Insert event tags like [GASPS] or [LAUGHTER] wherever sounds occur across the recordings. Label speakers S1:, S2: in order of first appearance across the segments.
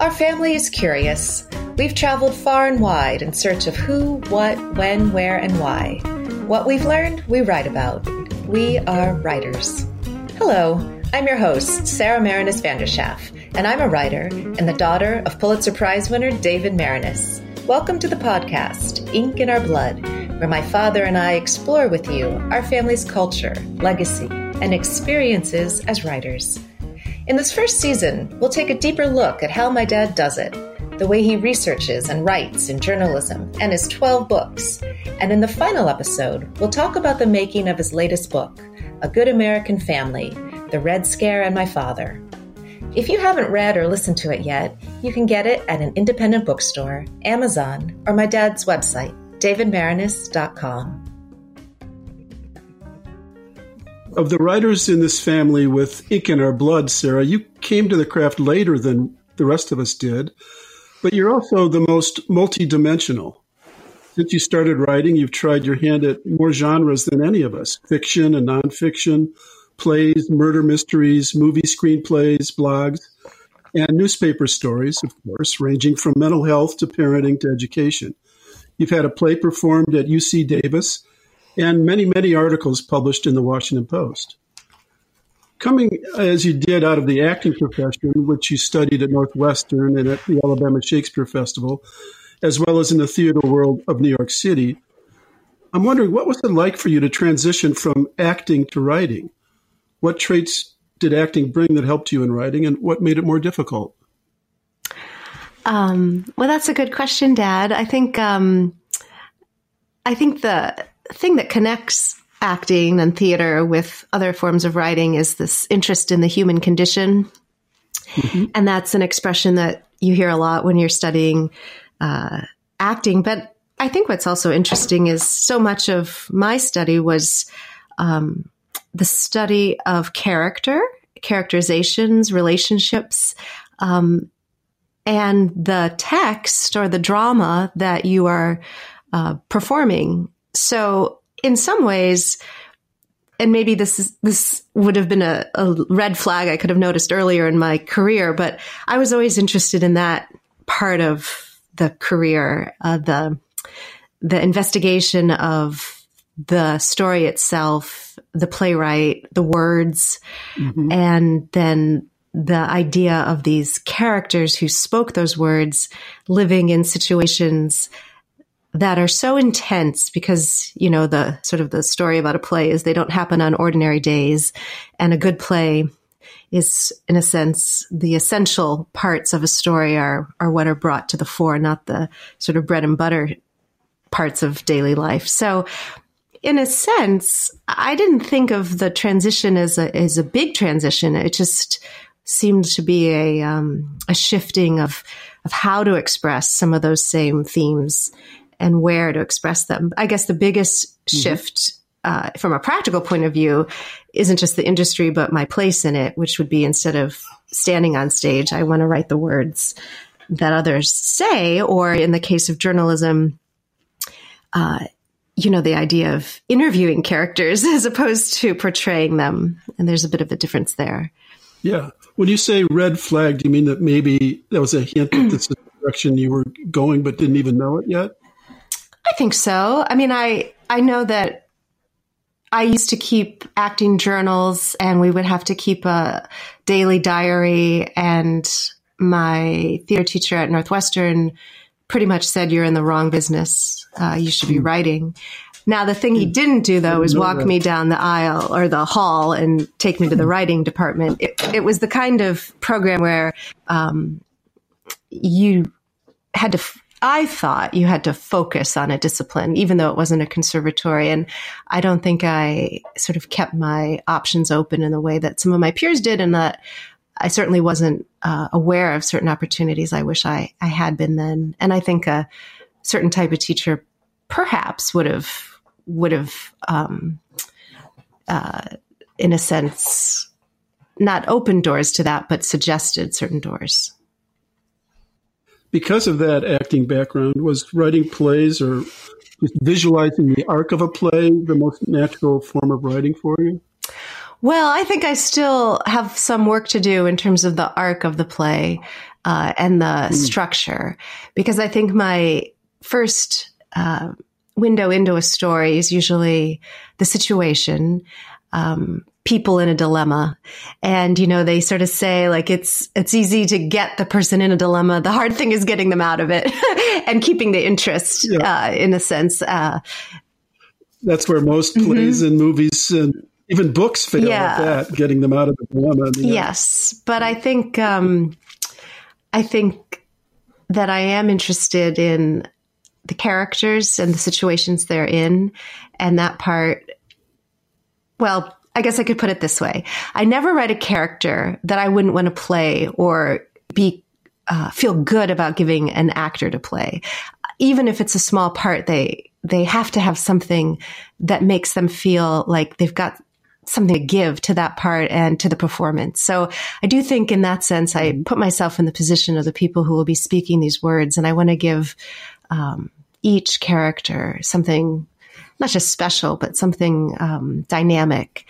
S1: Our family is curious. We've traveled far and wide in search of who, what, when, where, and why. What we've learned, we write about. We are writers. Hello, I'm your host, Sarah Maraniss Vanderschaaf, and I'm a writer and the daughter of Pulitzer Prize winner David Maraniss. Welcome to the podcast, Ink in Our Blood, where my father and I explore with you our family's culture, legacy, and experiences as writers. In this first season, we'll take a deeper look at how my dad does it, the way he researches and writes in journalism, and his 12 books. And in the final episode, we'll talk about the making of his latest book, A Good American Family The Red Scare and My Father. If you haven't read or listened to it yet, you can get it at an independent bookstore, Amazon, or my dad's website, davidmaraniss.com.
S2: Of the writers in this family with ink in our blood, Sarah, you came to the craft later than the rest of us did, but you're also the most multidimensional. Since you started writing, you've tried your hand at more genres than any of us fiction and nonfiction, plays, murder mysteries, movie screenplays, blogs, and newspaper stories, of course, ranging from mental health to parenting to education. You've had a play performed at UC Davis and many, many articles published in the Washington Post. Coming as you did out of the acting profession, which you studied at Northwestern and at the Alabama Shakespeare Festival, as well as in the theater world of New York City, I'm wondering what was it like for you to transition from acting to writing? What traits did acting bring that helped you in writing, and what made it more difficult?
S3: Um, well, that's a good question, Dad. I think um, I think the thing that connects acting and theater with other forms of writing is this interest in the human condition. Mm-hmm. And that's an expression that you hear a lot when you're studying uh, acting. But I think what's also interesting is so much of my study was um, the study of character, characterizations, relationships, um, and the text or the drama that you are uh, performing so in some ways, and maybe this is, this would have been a, a, red flag I could have noticed earlier in my career, but I was always interested in that part of the career, uh, the the investigation of the story itself, the playwright, the words, mm-hmm. and then the idea of these characters who spoke those words living in situations that are so intense because, you know, the sort of the story about a play is they don't happen on ordinary days. And a good play is, in a sense, the essential parts of a story are, are what are brought to the fore, not the sort of bread and butter parts of daily life. So, in a sense, I didn't think of the transition as a, as a big transition. It just seemed to be a, um, a shifting of, of how to express some of those same themes and where to express them. I guess the biggest mm-hmm. shift uh, from a practical point of view isn't just the industry, but my place in it, which would be instead of standing on stage, I want to write the words that others say, or in the case of journalism, uh, you know, the idea of interviewing characters [LAUGHS] as opposed to portraying them. And there's a bit of a difference there.
S2: Yeah. When you say red flag, do you mean that maybe that was a hint that this is the direction you were going, but didn't even know it yet?
S3: I think so. I mean, I I know that I used to keep acting journals and we would have to keep a daily diary and my theater teacher at Northwestern pretty much said you're in the wrong business. Uh, you should be hmm. writing. Now, the thing he didn't do though was walk me down the aisle or the hall and take me to the hmm. writing department. It, it was the kind of program where um, you had to I thought you had to focus on a discipline, even though it wasn't a conservatory. And I don't think I sort of kept my options open in the way that some of my peers did, and that I certainly wasn't uh, aware of certain opportunities I wish I, I had been then. And I think a certain type of teacher perhaps would have would have, um, uh, in a sense, not opened doors to that, but suggested certain doors
S2: because of that acting background, was writing plays or just visualizing the arc of a play the most natural form of writing for you?
S3: Well, I think I still have some work to do in terms of the arc of the play. uh, and the mm. structure. Because I think my first uh, window into a story is usually the situation. Um, people in a dilemma and you know they sort of say like it's it's easy to get the person in a dilemma the hard thing is getting them out of it [LAUGHS] and keeping the interest yeah. uh, in a sense uh,
S2: that's where most mm-hmm. plays and movies and even books fail yeah. at that getting them out of the dilemma
S3: yes but i think um, i think that i am interested in the characters and the situations they're in and that part well I guess I could put it this way. I never write a character that I wouldn't want to play or be uh, feel good about giving an actor to play. Even if it's a small part, they they have to have something that makes them feel like they've got something to give to that part and to the performance. So I do think in that sense, I put myself in the position of the people who will be speaking these words, and I want to give um, each character something not just special, but something um, dynamic.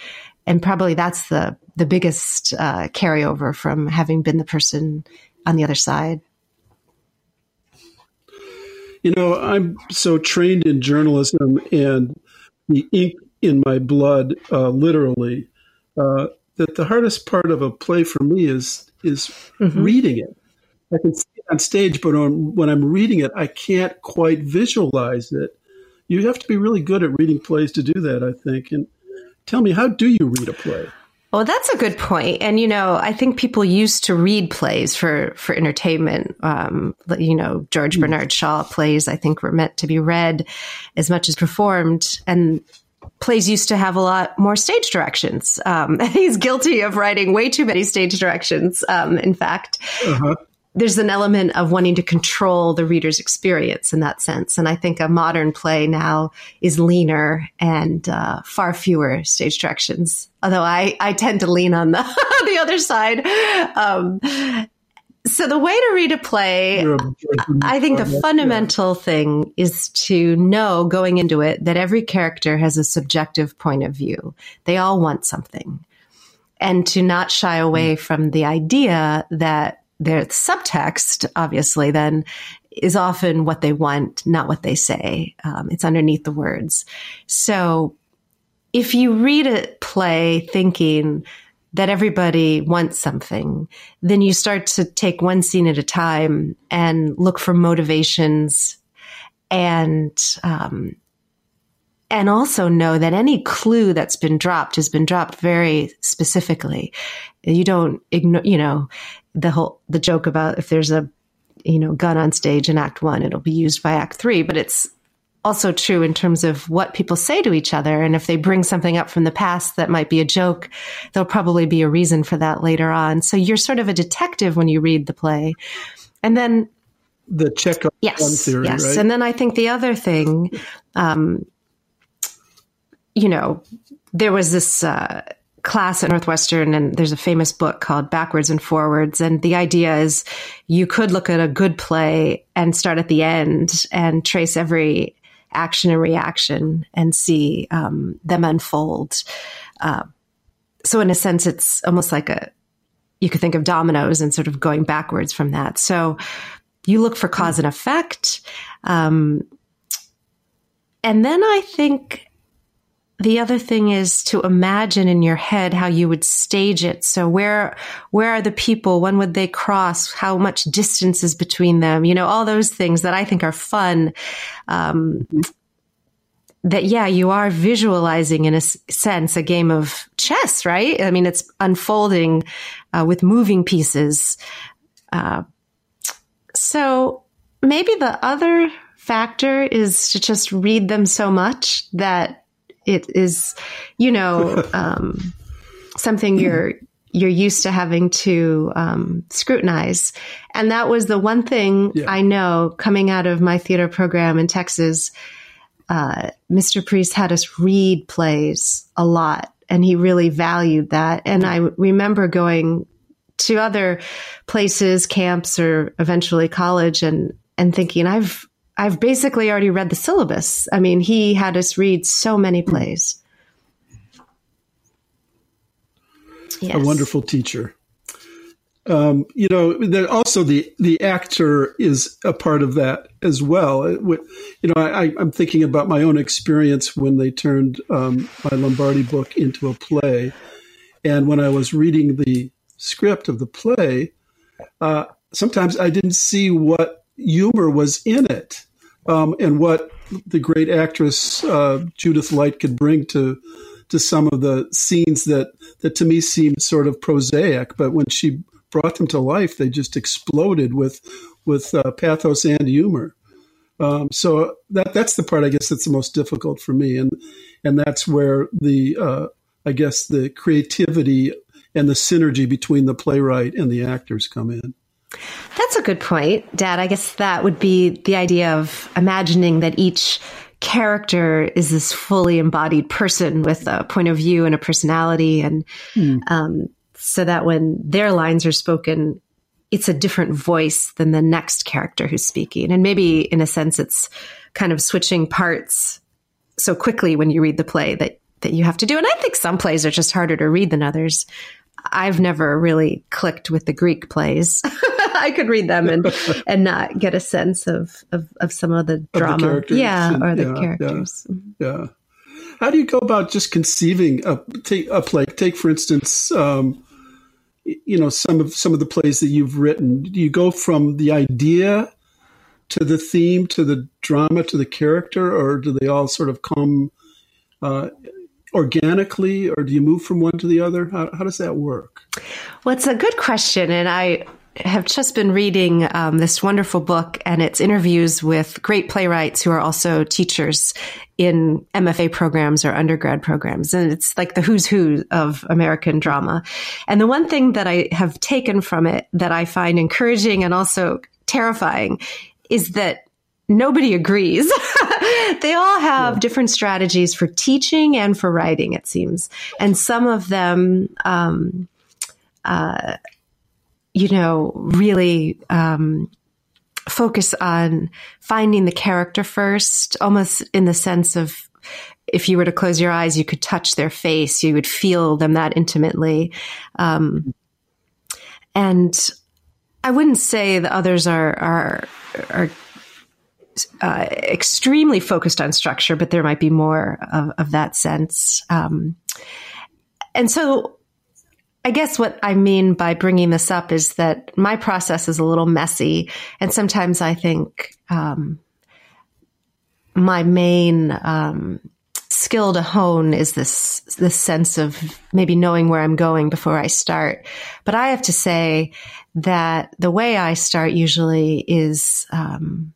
S3: And probably that's the the biggest uh, carryover from having been the person on the other side.
S2: You know, I'm so trained in journalism and the ink in my blood, uh, literally, uh, that the hardest part of a play for me is is mm-hmm. reading it. I can see it on stage, but when I'm reading it, I can't quite visualize it you have to be really good at reading plays to do that, I think. And tell me, how do you read a play?
S3: Well, that's a good point. And, you know, I think people used to read plays for, for entertainment. Um, you know, George mm. Bernard Shaw plays, I think, were meant to be read as much as performed. And plays used to have a lot more stage directions. Um, [LAUGHS] he's guilty of writing way too many stage directions, um, in fact. Uh-huh there's an element of wanting to control the reader's experience in that sense. And I think a modern play now is leaner and uh, far fewer stage directions. Although I, I tend to lean on the, [LAUGHS] the other side. Um, so the way to read a play, I think the fundamental thing is to know going into it that every character has a subjective point of view. They all want something. And to not shy away mm. from the idea that their subtext, obviously, then is often what they want, not what they say. Um, it's underneath the words. So if you read a play thinking that everybody wants something, then you start to take one scene at a time and look for motivations and, um, and also know that any clue that's been dropped has been dropped very specifically. You don't ignore, you know, the whole the joke about if there's a you know gun on stage in act 1 it'll be used by act 3 but it's also true in terms of what people say to each other. And if they bring something up from the past that might be a joke there'll probably be a reason for that later on. So you're sort of a detective when you read the play. And then
S2: the check
S3: yes,
S2: theory
S3: yes.
S2: right?
S3: and then i think the other thing um, you know there was this uh, class at Northwestern and there's a famous book called Backwards and Forwards. And the idea is you could look at a good play and start at the end and trace every action and reaction and see um, them unfold. Uh, so in a sense, it's almost like a, you could think of dominoes and sort of going backwards from that. So you look for cause and effect. Um, and then I think the other thing is to imagine in your head how you would stage it. So where, where are the people? When would they cross? How much distance is between them? You know, all those things that I think are fun. Um, that yeah, you are visualizing in a sense a game of chess, right? I mean, it's unfolding uh, with moving pieces. Uh, so maybe the other factor is to just read them so much that it is, you know, [LAUGHS] um, something you're you're used to having to um, scrutinize. And that was the one thing yeah. I know coming out of my theater program in Texas. Uh, Mr. Priest had us read plays a lot, and he really valued that. And I remember going to other places, camps, or eventually college, and and thinking, I've I've basically already read the syllabus. I mean, he had us read so many plays.
S2: Yes. A wonderful teacher. Um, you know, also the the actor is a part of that as well. You know, I, am thinking about my own experience when they turned um, my Lombardi book into a play, and when I was reading the script of the play, uh, sometimes I didn't see what humor was in it, um, and what the great actress uh, Judith Light could bring to to some of the scenes that that to me seemed sort of prosaic, but when she brought them to life, they just exploded with with uh, pathos and humor. Um, so that that's the part I guess that's the most difficult for me, and and that's where the uh, I guess the creativity and the synergy between the playwright and the actors come in.
S3: That's a good point, Dad. I guess that would be the idea of imagining that each character is this fully embodied person with a point of view and a personality, and hmm. um, so that when their lines are spoken, it's a different voice than the next character who's speaking. And maybe in a sense, it's kind of switching parts so quickly when you read the play that, that you have to do. And I think some plays are just harder to read than others. I've never really clicked with the Greek plays. [LAUGHS] [LAUGHS] I could read them and [LAUGHS] and not get a sense of of, of some of the drama,
S2: of the
S3: yeah,
S2: and,
S3: or the yeah, characters.
S2: Yeah, yeah, How do you go about just conceiving a take a play? Take for instance, um, you know some of some of the plays that you've written. Do you go from the idea to the theme to the drama to the character or do they all sort of come uh, organically or do you move from one to the other? How, how does that work?
S3: Well it's a good question and i have just been reading um, this wonderful book, and it's interviews with great playwrights who are also teachers in MFA programs or undergrad programs. And it's like the who's who of American drama. And the one thing that I have taken from it that I find encouraging and also terrifying is that nobody agrees. [LAUGHS] they all have yeah. different strategies for teaching and for writing, it seems. And some of them, um, uh, you know, really um, focus on finding the character first, almost in the sense of if you were to close your eyes, you could touch their face, you would feel them that intimately. Um, and I wouldn't say the others are are are uh, extremely focused on structure, but there might be more of, of that sense. Um, and so I guess what I mean by bringing this up is that my process is a little messy. And sometimes I think um, my main um, skill to hone is this this sense of maybe knowing where I'm going before I start. But I have to say that the way I start usually is um,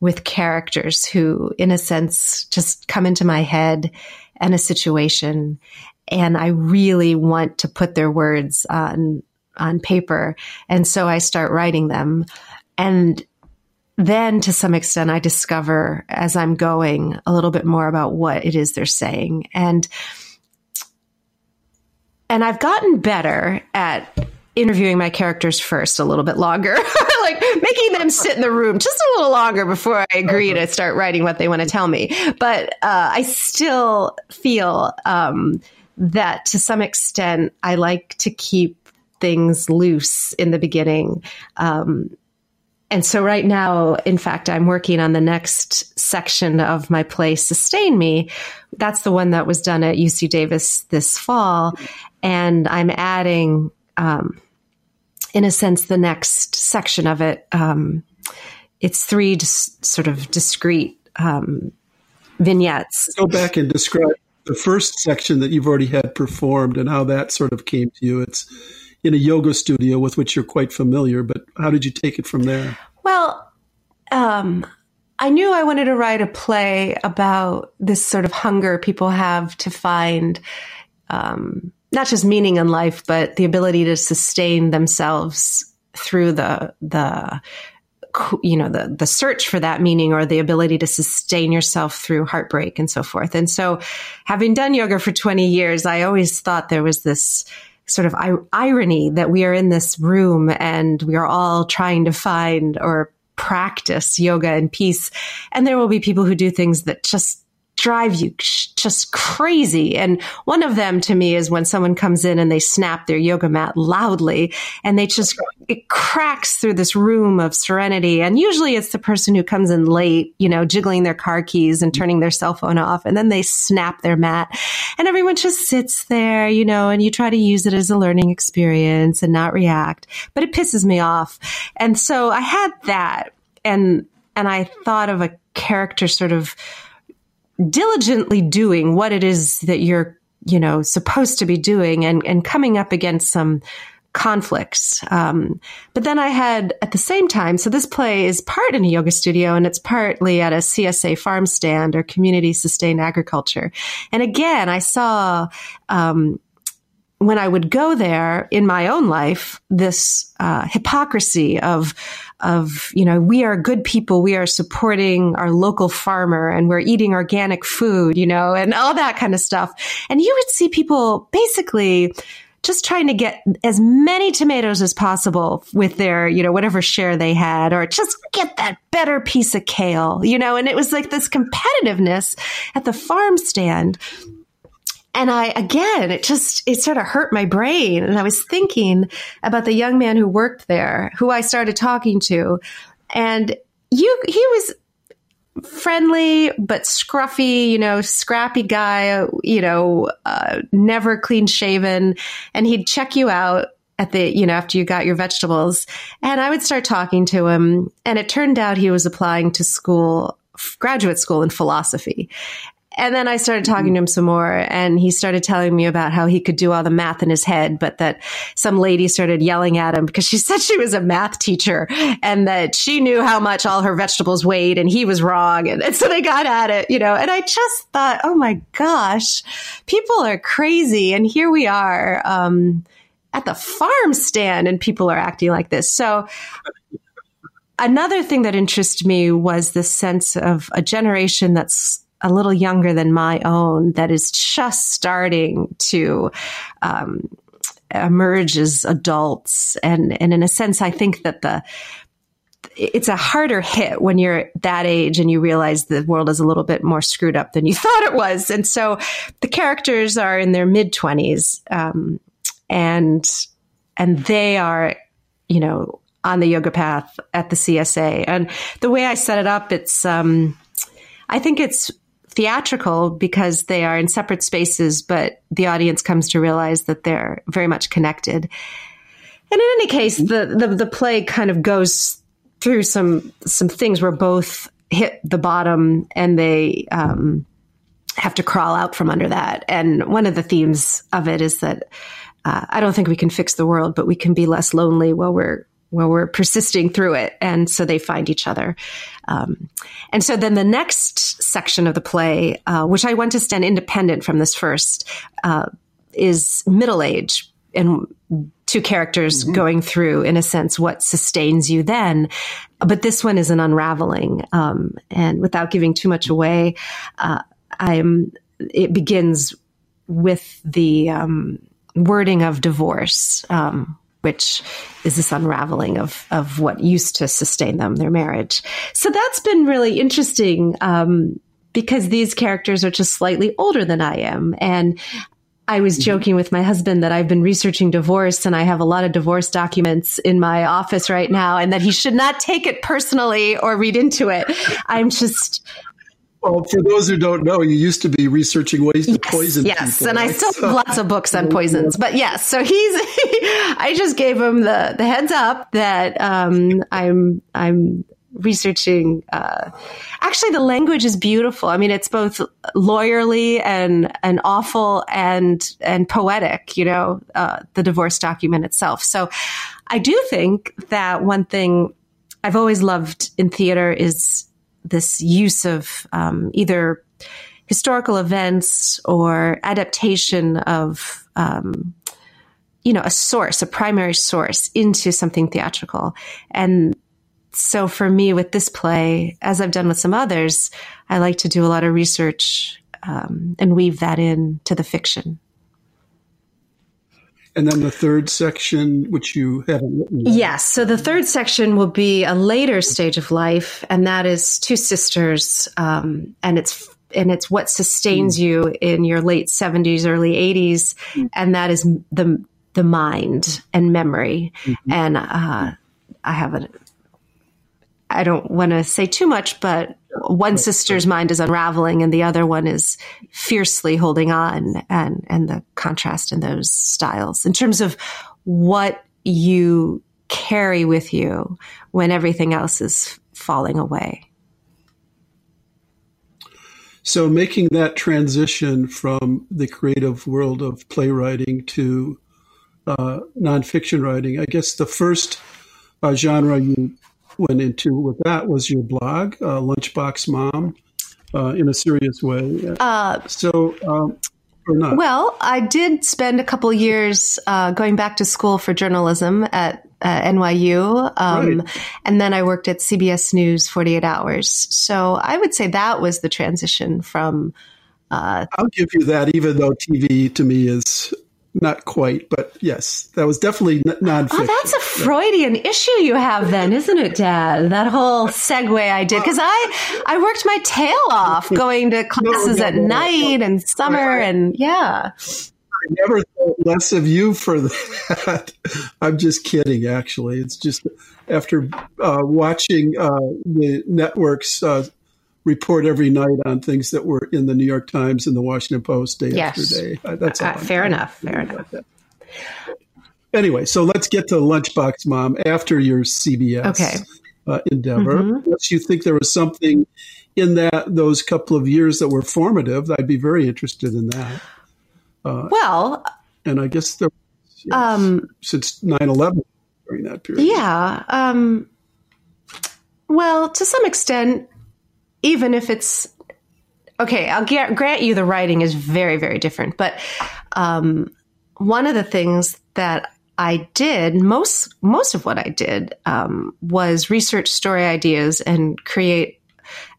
S3: with characters who, in a sense, just come into my head and a situation, and I really want to put their words on on paper. And so I start writing them. And then to some extent I discover as I'm going a little bit more about what it is they're saying. And and I've gotten better at interviewing my characters first a little bit longer, [LAUGHS] like making them sit in the room just a little longer before I agree to start writing what they want to tell me. But uh, I still feel um, that to some extent I like to keep things loose in the beginning. Um, and so right now, in fact, I'm working on the next section of my play, Sustain Me. That's the one that was done at UC Davis this fall. And I'm adding, um, in a sense, the next section of it. Um, it's three dis- sort of discrete um, vignettes.
S2: Go back and describe the first section that you've already had performed and how that sort of came to you. It's in a yoga studio with which you're quite familiar, but how did you take it from there?
S3: Well, um, I knew I wanted to write a play about this sort of hunger people have to find um, not just meaning in life, but the ability to sustain themselves through the the you know the the search for that meaning or the ability to sustain yourself through heartbreak and so forth. And so having done yoga for 20 years i always thought there was this sort of irony that we are in this room and we are all trying to find or practice yoga and peace. And there will be people who do things that just drive you just crazy. And one of them to me is when someone comes in and they snap their yoga mat loudly and they just, it cracks through this room of serenity. And usually it's the person who comes in late, you know, jiggling their car keys and turning their cell phone off. And then they snap their mat and everyone just sits there, you know, and you try to use it as a learning experience and not react, but it pisses me off. And so I had that and, and I thought of a character sort of diligently doing what it is that you're, you know, supposed to be doing and, and coming up against some conflicts. Um, but then I had at the same time, so this play is part in a yoga studio and it's partly at a CSA farm stand or community sustained agriculture. And again, I saw, um, when I would go there in my own life, this uh, hypocrisy of of you know we are good people, we are supporting our local farmer, and we're eating organic food, you know, and all that kind of stuff. And you would see people basically just trying to get as many tomatoes as possible with their, you know, whatever share they had, or just get that better piece of kale, you know, and it was like this competitiveness at the farm stand and I, again, it just, it sort of hurt my brain. And I was thinking about the young man who worked there, who I started talking to. And you, he was friendly, but scruffy, you know, scrappy guy, you know, uh, never clean shaven. And he'd check you out at the, you know, after you got your vegetables. And I would start talking to him. And it turned out he was applying to school graduate school in philosophy. And then I started talking to him some more and he started telling me about how he could do all the math in his head, but that some lady started yelling at him because she [LAUGHS] said she was a math teacher and that she knew how much all her vegetables weighed and he was wrong. And, and so they got at it, you know, and I just thought, oh my gosh, people are crazy. And here we are, um, at the farm stand and people are acting like this. So another thing that interested me was the sense of a generation that's a little younger than my own that is just starting to um, emerge as adults. And, and in a sense, I think that the it's a harder hit when you're that age and you realize the world is a little bit more screwed up than you [LAUGHS] thought it was. And so the characters are in their mid twenties, um, and and they are, you know, on the yoga path at the CSA. And the way I set it up, it's um, I think it's theatrical because they are in separate spaces, but the audience comes to realize that they're very much connected. And in any case, the, the, the play kind of goes through some some things where both hit the bottom and they um, have to crawl out from under that. And one of the themes of it is that uh, I don't think we can fix the world, but we can be less lonely while we're where we're persisting through it. And so they find each other. Um, and so then the next section of the play, uh, which I want to stand independent from this first, uh, is middle age and two characters mm-hmm. going through, in a sense, what sustains you then. But this one is an unraveling. Um, and without giving too much away, uh, I'm, it begins with the, um, wording of divorce, um, which is this unraveling of of what used to sustain them, their marriage. So that's been really interesting um, because these characters are just slightly older than I am, and I was mm-hmm. joking with my husband that I've been researching divorce and I have a lot of divorce documents in my office right now and that he should not take it personally or read into it. I'm just
S2: well, for those who don't know, you used to be researching ways to
S3: yes,
S2: poison
S3: yes,
S2: people.
S3: and
S2: right?
S3: I still have lots of books on poisons. But yes, so he's. [LAUGHS] I just gave him the the heads up that um, I'm I'm researching. Uh, actually, the language is beautiful. I mean, it's both lawyerly and and awful and and poetic. You know, uh, the divorce document itself. So, I do think that one thing I've always loved in theater is this use of um, either historical events or adaptation of um, you know a source a primary source into something theatrical. And so for me with this play as i've done with some others i like to do a lot of research um, and weave that in to the fiction
S2: and then the third section, which you haven't written.
S3: Yet. Yes. So the third section will be a later stage of life, and that is two sisters, um, and it's and it's what sustains mm. you in your late 70s, early 80s. Mm. And that is the, the mind and memory. Mm-hmm. And, uh, I have a, I don't want to say too much, but one sister's mind is unraveling and the other one is fiercely holding on and, and the contrast in those styles in terms of what you carry with you when everything else is falling away.
S2: So, making that transition from the creative world of playwriting to uh, nonfiction writing, I guess the first uh, genre you went into with that was your blog, uh, Lunchbox Mom, uh, in a serious way. Uh, so, um,
S3: well, I did spend a couple years uh, going back to school for journalism at uh, NYU. Um, right. And then I worked at CBS News 48 Hours. So I would say that was the transition from.
S2: Uh, I'll give you that, even though TV to me is not quite, but yes, that was definitely nonfiction.
S3: Oh, that's a Freudian issue you have then, isn't it, Dad? That whole segue I did because I I worked my tail off going to classes no, no, at no, night and summer and yeah.
S2: I never thought less of you for [LAUGHS] that. I'm just kidding. Actually, it's just after uh, watching uh, the networks uh, report every night on things that were in the New York Times and the Washington Post day yes. after day.
S3: Uh, that's uh, fair enough. Fair enough.
S2: Anyway, so let's get to Lunchbox Mom after your CBS
S3: okay.
S2: uh, endeavor. Mm-hmm. Unless you think there was something in that those couple of years that were formative, I'd be very interested in that.
S3: Uh, well,
S2: and I guess there, yes, um, since 9-11 during that period.
S3: Yeah. Um, well, to some extent, even if it's okay, I'll grant you the writing is very, very different. But um, one of the things that I did most most of what I did um, was research story ideas and create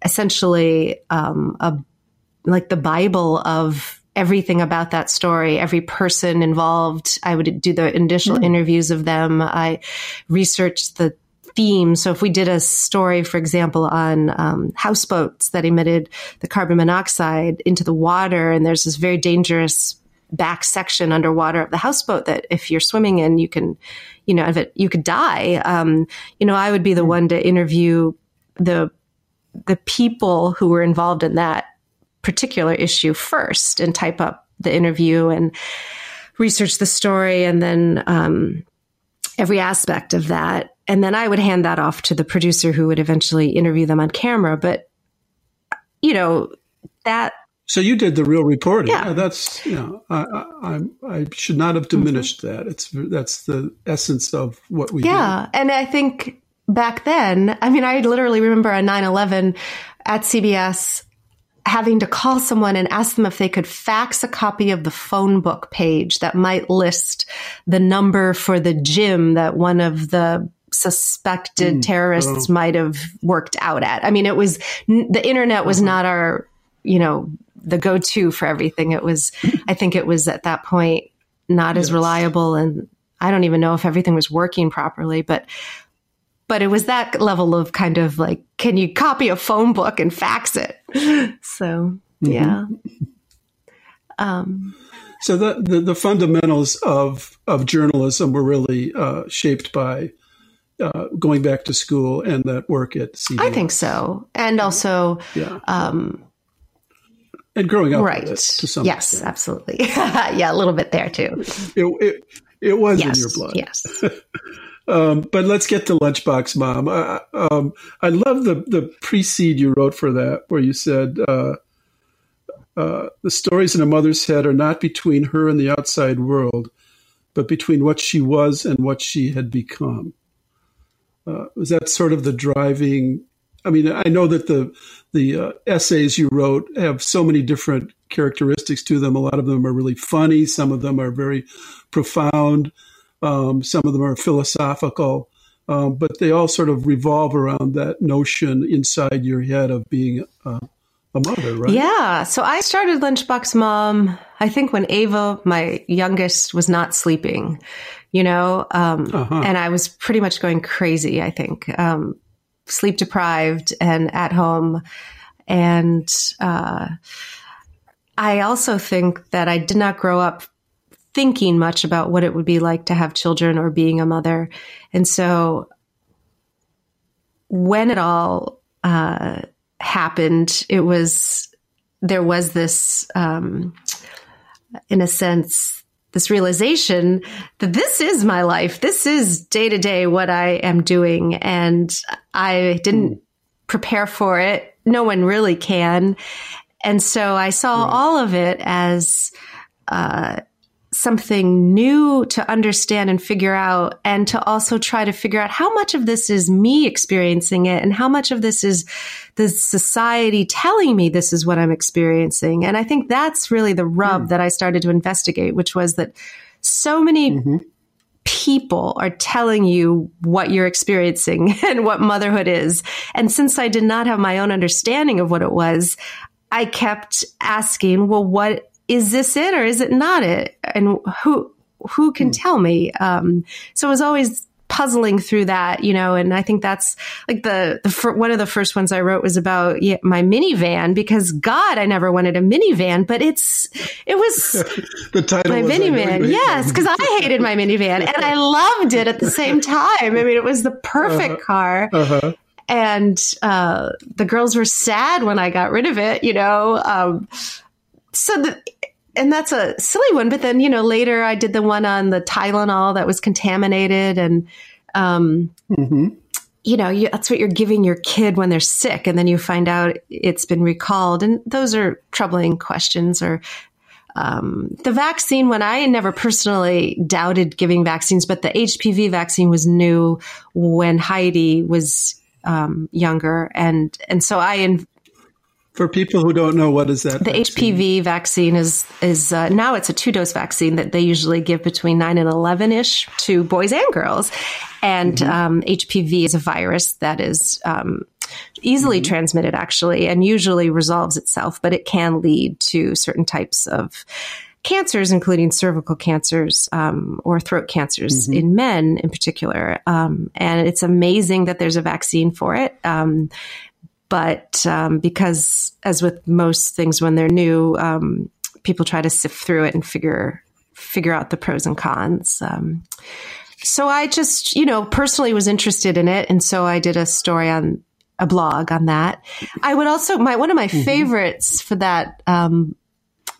S3: essentially um, a like the Bible of everything about that story, every person involved. I would do the initial mm. interviews of them. I researched the theme. So if we did a story, for example, on um, houseboats that emitted the carbon monoxide into the water, and there's this very dangerous back section underwater of the houseboat that if you're swimming in, you can, you know, if it, you could die. Um, you know, I would be the one to interview the the people who were involved in that particular issue first and type up the interview and research the story and then um, every aspect of that and then I would hand that off to the producer who would eventually interview them on camera. But, you know, that.
S2: So you did the real reporting. Yeah. yeah that's, you know, I, I, I, should not have diminished mm-hmm. that. It's, that's the essence of what we
S3: Yeah. Do. And I think back then, I mean, I literally remember on 9 11 at CBS, having to call someone and ask them if they could fax a copy of the phone book page that might list the number for the gym that one of the suspected mm, terrorists oh. might have worked out at. I mean, it was the internet was uh-huh. not our, you know, the go to for everything. It was, I think it was at that point not as reliable. And I don't even know if everything was working properly, but, but it was that level of kind of like, can you copy a phone book and fax it? [LAUGHS] So, mm-hmm. yeah.
S2: Um, so the, the, the, fundamentals of, of journalism were really uh, shaped by uh, going back to school and that work at CBS.
S3: I think so, and also, yeah. Um,
S2: and growing up, right? to some
S3: yes, extent. absolutely, [LAUGHS] yeah, a little bit there too.
S2: It it, it was yes, in your blood,
S3: yes. [LAUGHS]
S2: um, but let's get to Lunchbox Mom. Uh, um, I love the the precede you wrote for that, where you said. Uh, uh, the stories in a mother's head are not between her and the outside world, but between what she was and what she had become uh, was that sort of the driving? I mean, I know that the the uh, essays you wrote have so many different characteristics to them. A lot of them are really funny. Some of them are very profound. Um, some of them are philosophical. Um, but they all sort of revolve around that notion inside your head of being a mother, right?
S3: Yeah. So I started Lunchbox Mom, I think when Ava, my youngest, was not sleeping you know, um, uh-huh. and I was pretty much going crazy, I think, um, sleep deprived and at home. And uh, I also think that I did not grow up thinking much about what it would be like to have children or being a mother. And so when it all uh, happened, it was, there was this, um, in a sense, this realization that this is my life. This is day to day what I am doing. And I didn't prepare for it. No one really can. And so I saw right. all of it as uh, something new to understand and figure out, and to also try to figure out how much of this is me experiencing it and how much of this is the society telling me this is what I'm experiencing. And I think that's really the rub mm. that I started to investigate, which was that so many mm-hmm people are telling you what you're experiencing [LAUGHS] and what motherhood is. And since I did not have my own understanding of what it was, I kept asking, well, what is this it or is it not it? And who, who can mm. tell me? Um, so it was always puzzling through that, you know, and I think that's like the, the one of the first ones I wrote was about yeah, my minivan because God, I never wanted a minivan, but it's, it was [LAUGHS]
S2: the title
S3: my minivan. Yes. Cause I hated my minivan and I [LAUGHS] loved it at the same time. I mean, it was the perfect uh-huh. car. Uh-huh and uh, the girls were sad when I got rid of it, you know. Um, so the, and that's a silly one. But then you know later I did the one on the Tylenol that was contaminated, and um, mm-hmm. you know you, that's what you're giving your kid when they're sick, and then you find out it's been recalled, and those are troubling questions. Or um, the vaccine, when I never personally doubted giving vaccines, but the HPV vaccine was new when Heidi was um, younger, and and so I. In,
S2: for people who don't know, what is that?
S3: The vaccine? HPV vaccine is is uh, now it's a two dose vaccine that they usually give between nine and eleven ish to boys and girls, and mm-hmm. um, HPV is a virus that is um, easily mm-hmm. transmitted actually, and usually resolves itself, but it can lead to certain types of cancers, including cervical cancers um, or throat cancers mm-hmm. in men in particular. Um, and it's amazing that there's a vaccine for it. Um, but um, because, as with most things when they're new, um, people try to sift through it and figure figure out the pros and cons. Um, so I just, you know, personally was interested in it, and so I did a story on a blog on that. I would also my one of my mm-hmm. favorites for that um,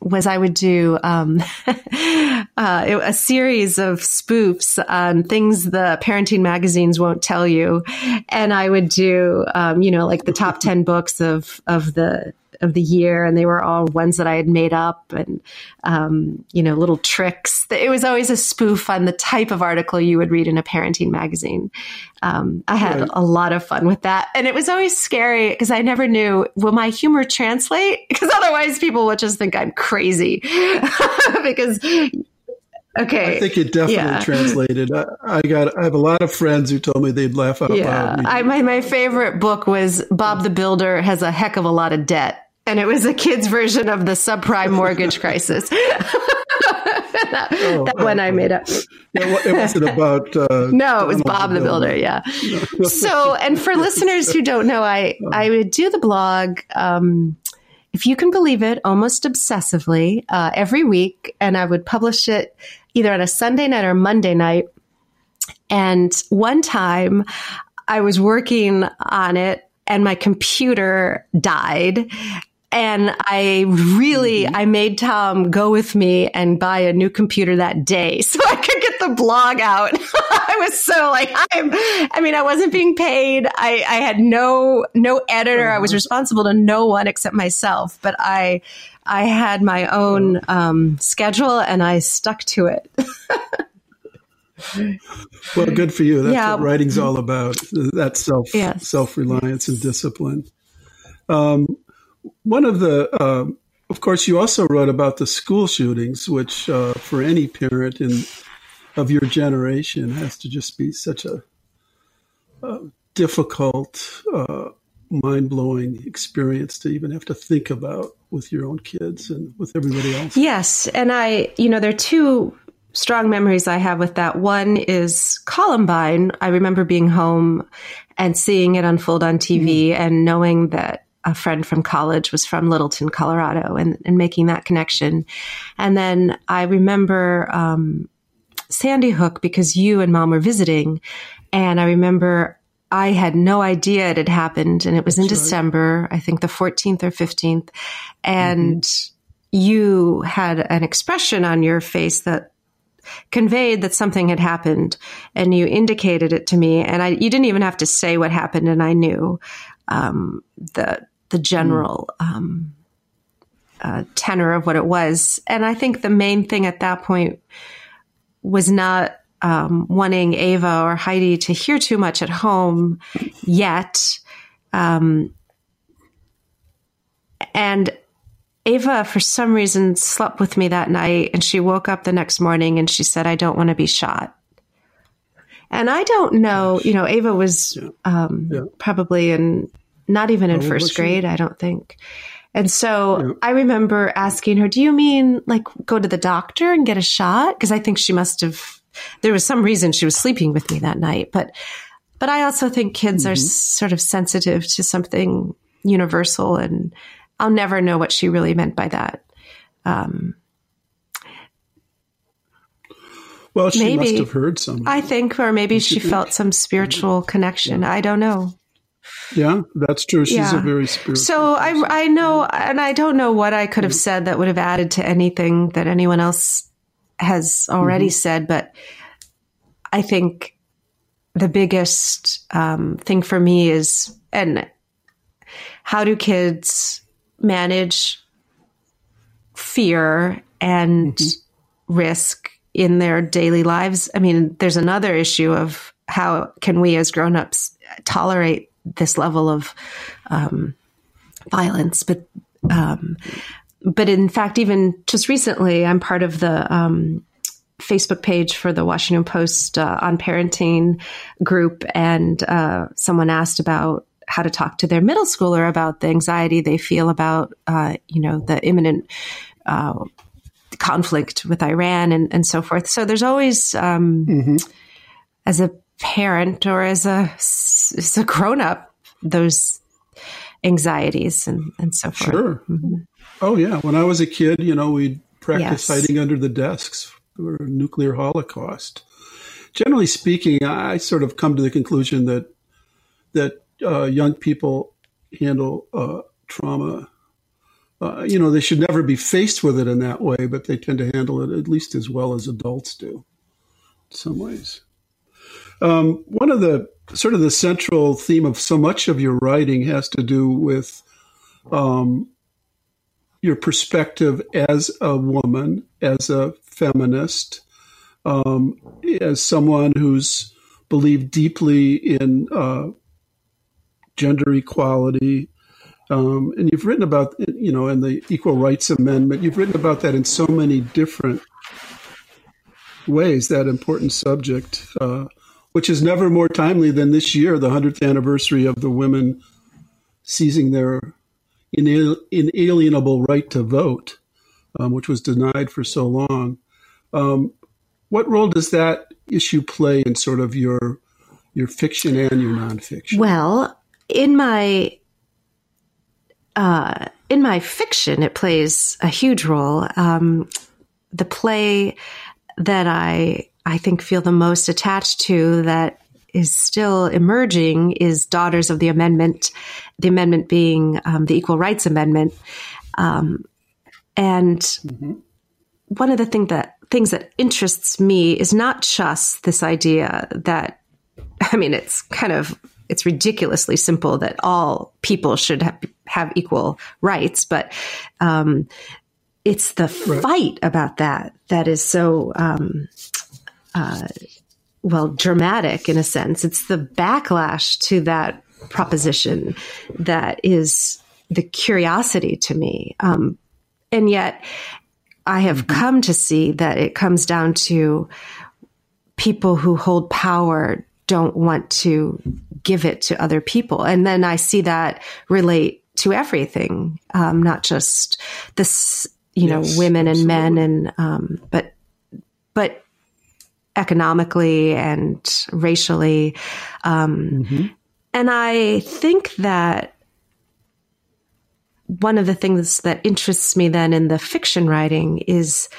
S3: was I would do um, [LAUGHS] uh, a series of spoofs on things the parenting magazines won't tell you, and I would do um, you know like the top ten books of of the of the year, and they were all ones that I had made up, and um, you know, little tricks. It was always a spoof on the type of article you would read in a parenting magazine. Um, I had right. a lot of fun with that, and it was always scary because I never knew will my humor translate [LAUGHS] because otherwise people would just think I'm crazy [LAUGHS] because Okay.
S2: I think it definitely yeah. translated. I, I, got. I have a lot of friends who told me they'd laugh out
S3: yeah. loud. I, my my favorite book was Bob the Builder has a heck of a lot of debt and it was a kid's version of the subprime [LAUGHS] mortgage crisis. that, [LAUGHS] oh, that one I made up.
S2: It wasn't about. Uh, [LAUGHS]
S3: no, it was Bob the Builder. builder yeah. so, and for listeners who don't know, I I would do the blog. Um, if you can believe it, almost obsessively uh, every week, and I would publish it either on a Sunday night or Monday night. And one time, I was working on it and my computer died and I really, mm-hmm. I made Tom go with me and buy a new computer that day [LAUGHS] so I could get the blog out. [LAUGHS] I was so like, I'm, I mean, I wasn't being paid. I, I had no, no editor. I was uh-huh. responsible to no one except myself, but I, I had my own um, schedule and I stuck to it. [LAUGHS]
S2: well, good for you. That's yeah. what writing's all about. That self yes. self reliance and discipline. Um, one of the, uh, of course, you also wrote about the school shootings, which uh, for any parent in of your generation has to just be such a, a difficult, uh, mind blowing experience to even have to think about with your own kids and with everybody else.
S3: Yes, and I, you know, there are two strong memories I have with that. One is Columbine. I remember being home and seeing it unfold on TV mm-hmm. and knowing that a friend from college was from Littleton, Colorado, and, and making that connection. And then I remember um, Sandy Hook because you and mom were visiting. And I remember I had no idea it had happened. And it was That's in December, I think the 14th or 15th. And mm-hmm. you had an expression on your face that conveyed that something had happened and you indicated it to me and I, you didn't even have to say what happened and I knew um, the the general um, uh, tenor of what it was. And I think the main thing at that point was not um, wanting Ava or Heidi to hear too much at home yet. Um, and Ava, for some reason, slept with me that night and she woke up the next morning and she said, I don't want to be shot. And I don't know, you know, Ava was. Um, yeah. probably in not even in first grade, I don't think. And so yeah. I remember asking her, Do you mean like go to the doctor and get a shot? Because I think she must have, there was some reason she was sleeping with me that night. But, but I also think kids mm-hmm. are sort of sensitive to something universal, and I'll never know what she really meant by that. Um,
S2: well, she maybe, must have heard some.
S3: I think, or maybe she felt some spiritual connection. Yeah. I don't know.
S2: Yeah, that's true. She's yeah. a very spiritual.
S3: So I I know, and I don't know what I could have said that would have added to anything that anyone else has already mm-hmm. said, but I think the biggest um, thing for me is and how do kids manage fear and mm-hmm. risk in their daily lives? I mean, there's another issue of how can we as grown-ups tolerate this level of um, violence. But um, but in fact, even just recently, I'm part of the um, Facebook page for the Washington Post uh, on parenting group, and uh, someone asked about how to talk to their middle schooler about the anxiety they feel about, uh, you know, the imminent uh, conflict with Iran and, and so forth. So there's always, um, mm-hmm. as a parent or as a as a grown up those anxieties and, and so forth.
S2: Sure. Mm-hmm. Oh yeah. When I was a kid, you know, we'd practice yes. hiding under the desks for a nuclear holocaust. Generally speaking, I sort of come to the conclusion that that uh, young people handle uh, trauma. Uh, you know, they should never be faced with it in that way, but they tend to handle it at least as well as adults do, in some ways. Um, one of the sort of the central theme of so much of your writing has to do with um, your perspective as a woman, as a feminist, um, as someone who's believed deeply in uh, gender equality. Um, and you've written about, you know, in the Equal Rights Amendment, you've written about that in so many different ways, that important subject. Uh, which is never more timely than this year, the 100th anniversary of the women seizing their inalienable right to vote, um, which was denied for so long. Um, what role does that issue play in sort of your your fiction and your nonfiction?
S3: Well, in my uh, in my fiction, it plays a huge role. Um, the play that I I think feel the most attached to that is still emerging is Daughters of the Amendment, the amendment being um, the Equal Rights Amendment. Um, and mm-hmm. one of the thing that things that interests me is not just this idea that, [LAUGHS] I mean, it's kind of it's ridiculously simple that all people should have, have equal rights, but um, it's the right. fight about that that is so um, uh, well, dramatic in a sense. It's the backlash to that proposition that is the curiosity to me. Um, and yet, I have mm-hmm. come to see that it comes down to people who hold power don't want to give it to other people. And then I see that relate to everything, um, not just this, you yes, know, women absolutely. and men and, um, but, but economically and racially. Um, mm-hmm. And I think that one of the things that interests me then in the fiction writing is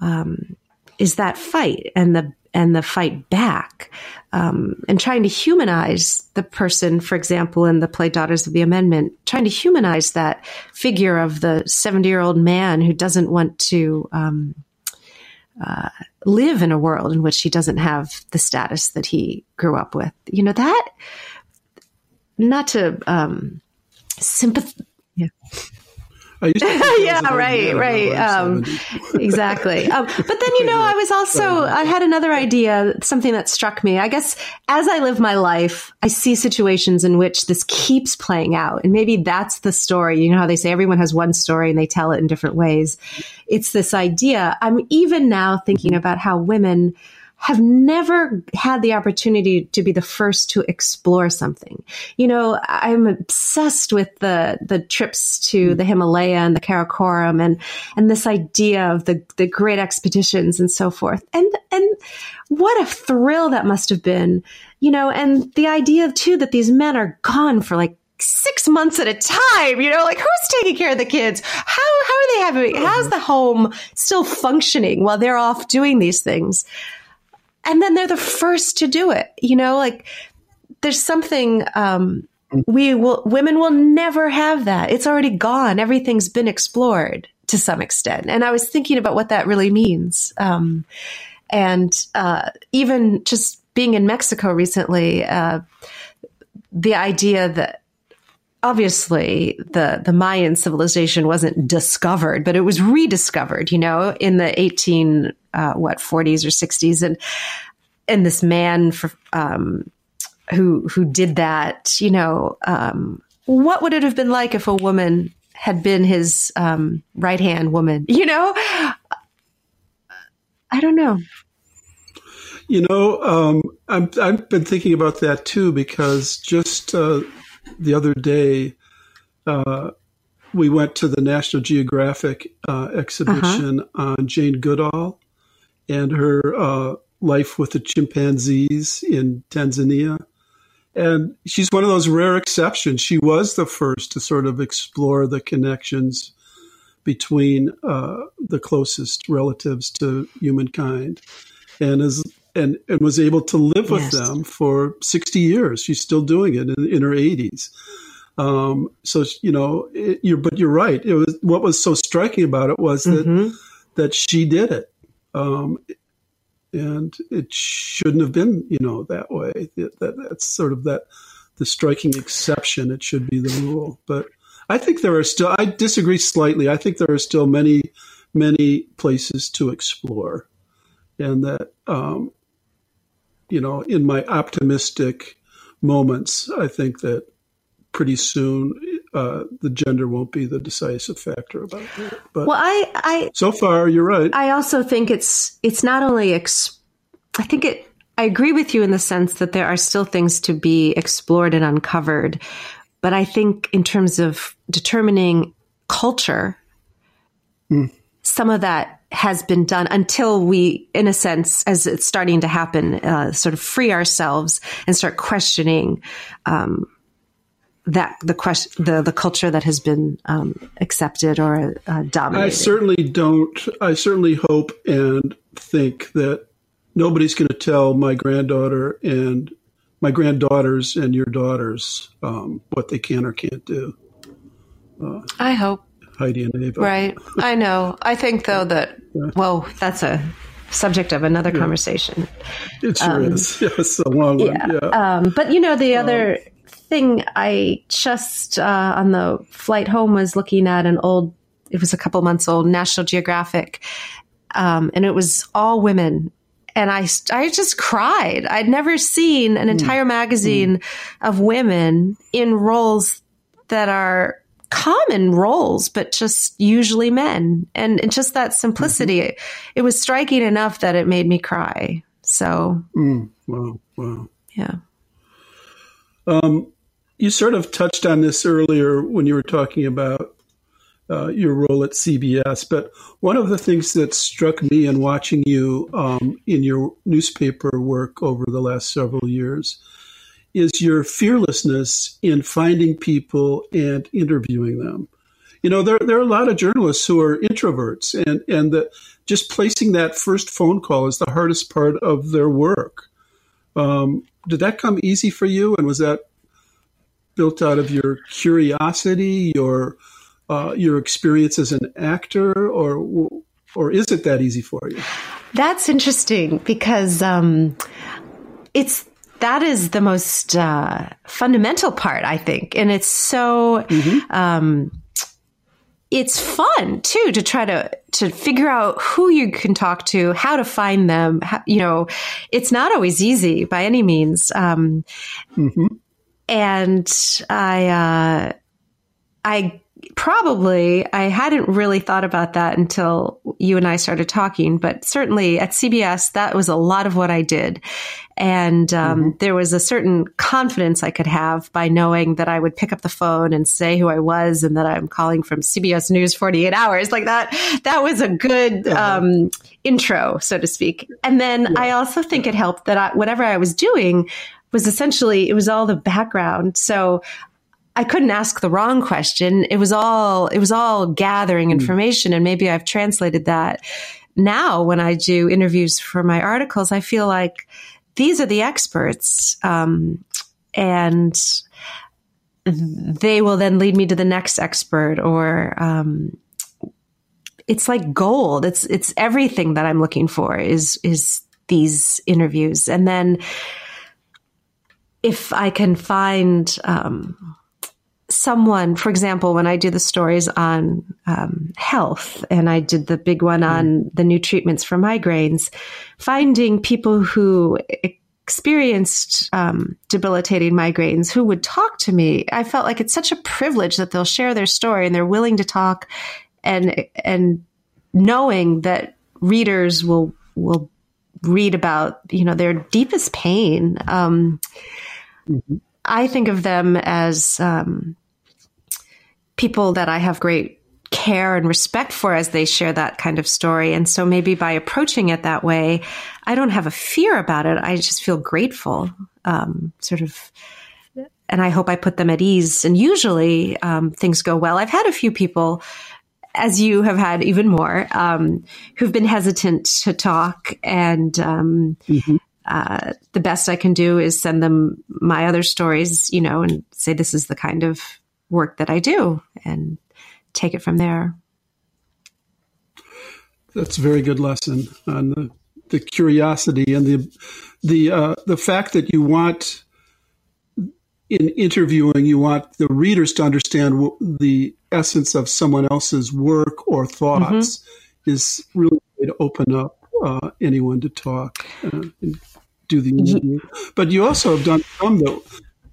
S3: um, is that fight and the and the fight back um, and trying to humanize the person for example in the play daughters of the amendment trying to humanize that figure of the 70 year old man who doesn't want to um, uh, live in a world in which he doesn't have the status that he grew up with you know that not to um, sympathize yeah. [LAUGHS] yeah, right, right. Um, [LAUGHS] exactly. Um, but then, [LAUGHS] you know, I was also, I had another idea, something that struck me. I guess as I live my life, I see situations in which this keeps playing out. And maybe that's the story. You know how they say everyone has one story and they tell it in different ways. It's this idea. I'm even now thinking about how women have never had the opportunity to be the first to explore something. You know, I'm obsessed with the the trips to hmm. the Himalaya and the Karakoram and and this idea of the the great expeditions and so forth. And and what a thrill that must have been. You know, and the idea too that these men are gone for like six months at a time. You know, like who's taking care of the kids? How how are they having? How's mm-hmm. the home still functioning while they're off doing these things? And then they're the first to do it. You know, like there's something um, we will women will never have that. It's already gone. Everything's been explored to some extent. And I was thinking about what that really means. Um, and uh, even just being in Mexico recently, uh, the idea that obviously the the Mayan civilization wasn't discovered, but it was rediscovered. You know, in the eighteen uh, what 40s or 60s, and and this man for, um, who who did that. You know, um, what would it have been like if a woman had been his um, right hand woman? [LAUGHS] You know, I don't know.
S2: You know, um, i have been thinking about that too because just uh, the other day, uh, we went to the National Geographic uh, exhibition uh-huh. on Jane Goodall and her uh, life with the chimpanzees in Tanzania. And she's one of those rare exceptions. She was the first to sort of explore the connections between uh, the closest relatives to humankind, and is and and was able to live with yes. them for sixty years. She's still doing it in, in her eighties. Um, so you know, it, you're, but you're right. It was what was so striking about it was that mm-hmm. that she did it, um, and it shouldn't have been, you know, that way. That, that, that's sort of that the striking exception. It should be the rule. But I think there are still. I disagree slightly. I think there are still many, many places to explore, and that, um, you know, in my optimistic moments, I think that pretty soon uh, the gender won't be the decisive factor about it. But
S3: well, I, I
S2: so far you're right.
S3: I also think it's it's not only ex- I think it. I agree with you in the sense that there are still things to be explored and uncovered, but I think in terms of determining culture, mm. some of that has been done until we, in a sense, as it's starting to happen, uh, sort of free ourselves and start questioning um, that the question, the the culture that has been um, accepted or uh, dominated.
S2: I certainly don't. I certainly hope and think that nobody's going to tell my granddaughter and my granddaughters and your daughters um, what they can or can't do.
S3: Uh, I hope
S2: Heidi and Ava.
S3: Right. I know. I think though that yeah. well, that's a subject of another yeah. conversation.
S2: It sure um, is. [LAUGHS] Yes, a long one. Yeah. yeah.
S3: Um, but you know, the other um, thing I just uh, on the flight home was looking at an old, it was a couple months old, National Geographic, um, and it was all women. And I, I just cried. I'd never seen an hmm. entire mm. magazine mm. of women in roles that are common roles, but just usually men. And, and just that simplicity, mm-hmm. it was striking enough that it made me cry. So,
S2: mm. wow, wow.
S3: Yeah.
S2: Um, you sort of touched on this earlier when you were talking about uh, your role at CBS, but one of the things that struck me in watching you um, in your newspaper work over the last several years is your fearlessness in finding people and interviewing them. You know, there, there are a lot of journalists who are introverts, and, and the, just placing that first phone call is the hardest part of their work. Um, did that come easy for you? And was that built out of your curiosity, your uh, your experience as an actor, or or is it that easy for you?
S3: That's interesting because um, it's that is the most uh, fundamental part, I think, and it's so. Mm-hmm. Um, it's fun too to try to to figure out who you can talk to, how to find them. How, you know, it's not always easy by any means. Um, mm-hmm. And I, uh, I probably I hadn't really thought about that until you and I started talking, but certainly at CBS that was a lot of what I did, and um, mm-hmm. there was a certain confidence I could have by knowing that I would pick up the phone and say who I was and that I'm calling from CBS News 48 Hours like that. That was a good uh-huh. um, intro, so to speak. And then yeah. I also think it helped that I, whatever I was doing was essentially it was all the background. So I couldn't ask the wrong question. It was all, it was all gathering hmm. information. And maybe I've translated that now when I do interviews for my articles. I feel like these are the experts. Um, and they will then lead me to the next expert or, um, it's like gold. It's, it's everything that I'm looking for is, is these interviews. And then if I can find, um, someone, for example, when I do the stories on um, health and I did the big one on mm. the new treatments for migraines, finding people who experienced um, debilitating migraines who would talk to me, I felt like it's such a privilege that they'll share their story and they're willing to talk and and knowing that readers will will read about you know their deepest pain. Um, mm-hmm. I think of them as um, people that I have great care and respect for as they share that kind of story. And so maybe by approaching it that way, I don't have a fear about it. I just feel grateful, um, sort of. And I hope I put them at ease. And usually um, things go well. I've had a few people, as you have had even more, um, who've been hesitant to talk. And um, mm-hmm. Uh, the best I can do is send them my other stories, you know, and say, this is the kind of work that I do and take it from there.
S2: That's a very good lesson on the, the curiosity and the the uh, the fact that you want in interviewing you want the readers to understand the essence of someone else's work or thoughts mm-hmm. is really to open up uh, anyone to talk uh, and do the interview. But you also have done some that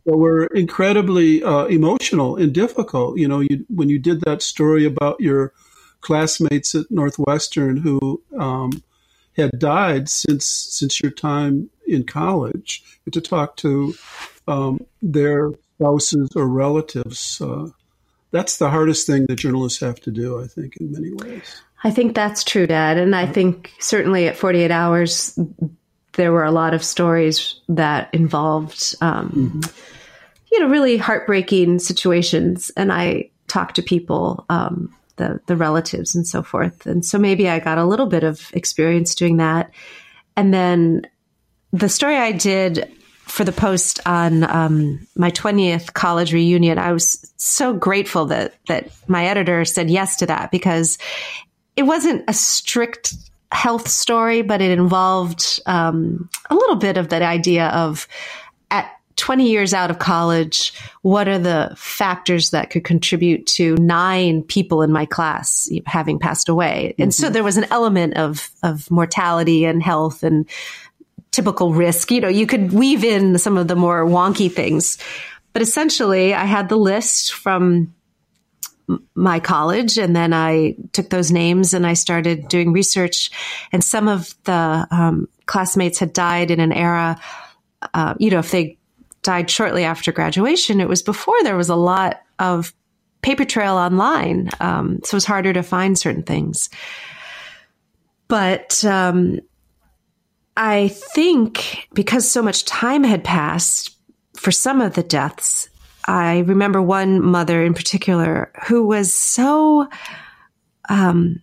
S2: that were incredibly uh, emotional and difficult. You know, you, when you did that story about your classmates at Northwestern who um, had died since since your time in college, to talk to um, their spouses or relatives. Uh, that's the hardest thing that journalists have to do, I think, in many ways.
S3: I think that's true, Dad. And I think certainly at 48 Hours, there were a lot of stories that involved um, mm-hmm you know, really heartbreaking situations. And I talked to people, um, the, the relatives and so forth. And so maybe I got a little bit of experience doing that. And then the story I did for the post on um, my 20th college reunion, I was so grateful that, that my editor said yes to that because it wasn't a strict health story, but it involved um, a little bit of that idea of at 20 years out of college, what are the factors that could contribute to nine people in my class having passed away? And mm-hmm. so there was an element of, of mortality and health and typical risk. You know, you could weave in some of the more wonky things. But essentially, I had the list from my college and then I took those names and I started doing research. And some of the um, classmates had died in an era, uh, you know, if they died shortly after graduation, it was before there was a lot of paper trail online. Um, so it was harder to find certain things. But um, I think because so much time had passed for some of the deaths, I remember one mother in particular who was so, um,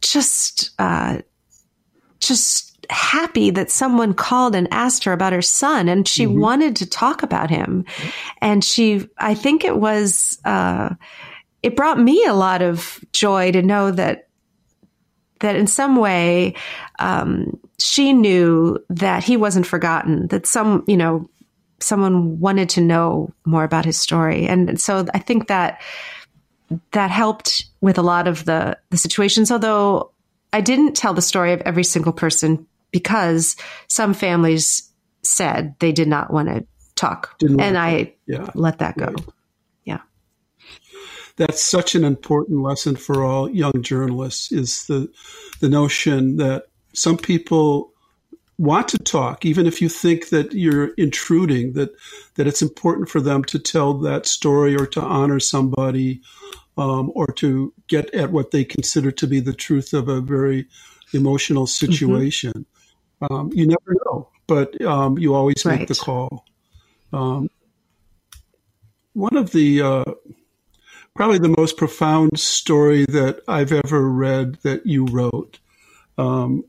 S3: just, uh, just happy that someone called and asked her about her son and she mm-hmm. wanted to talk about him. And she, I think it was, uh, it brought me a lot of joy to know that, that in some way, um, she knew that he wasn't forgotten, that some, you know, someone wanted to know more about his story. And so I think that that helped with a lot of the, the situations, although I didn't tell the story of every single person because some families said they did not want to talk. Didn't and I yeah. let that go. Right. Yeah.
S2: That's such an important lesson for all young journalists is the the notion that some people want to talk, even if you think that you're intruding, that that it's important for them to tell that story or to honor somebody um, or to get at what they consider to be the truth of a very emotional mm-hmm. situation. Mm-hmm. Um, you never know, but um, you always right. make the call. Um, one of the uh, probably the most profound story that I've ever read that you wrote um,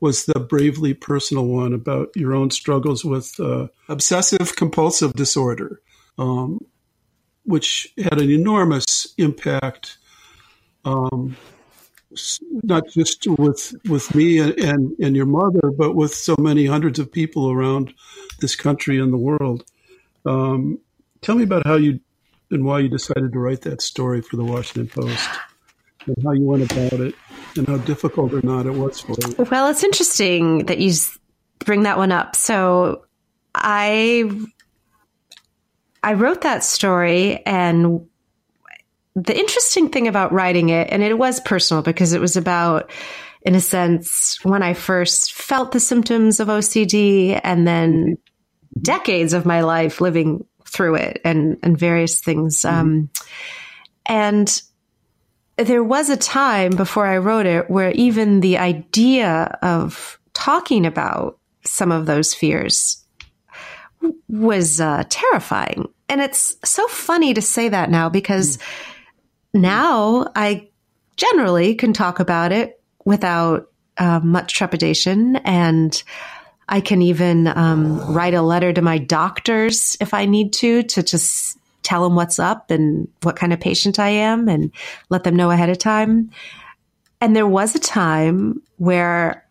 S2: was the bravely personal one about your own struggles with uh, obsessive compulsive disorder, um, which had an enormous impact, um, not just with with me and, and, and your mother, but with so many hundreds of people around this country and the world. Um, tell me about how you and why you decided to write that story for the Washington Post and how you went about it and how difficult or not it was for you.
S3: Well, it's interesting that you bring that one up. So I I wrote that story and the interesting thing about writing it and it was personal because it was about in a sense when I first felt the symptoms of OCD and then decades of my life living through it and and various things mm-hmm. um, and there was a time before I wrote it where even the idea of talking about some of those fears was uh, terrifying. And it's so funny to say that now because mm. now I generally can talk about it without uh, much trepidation and I can even um, write a letter to my doctors if I need to, to just tell them what's up and what kind of patient I am and let them know ahead of time. And there was a time where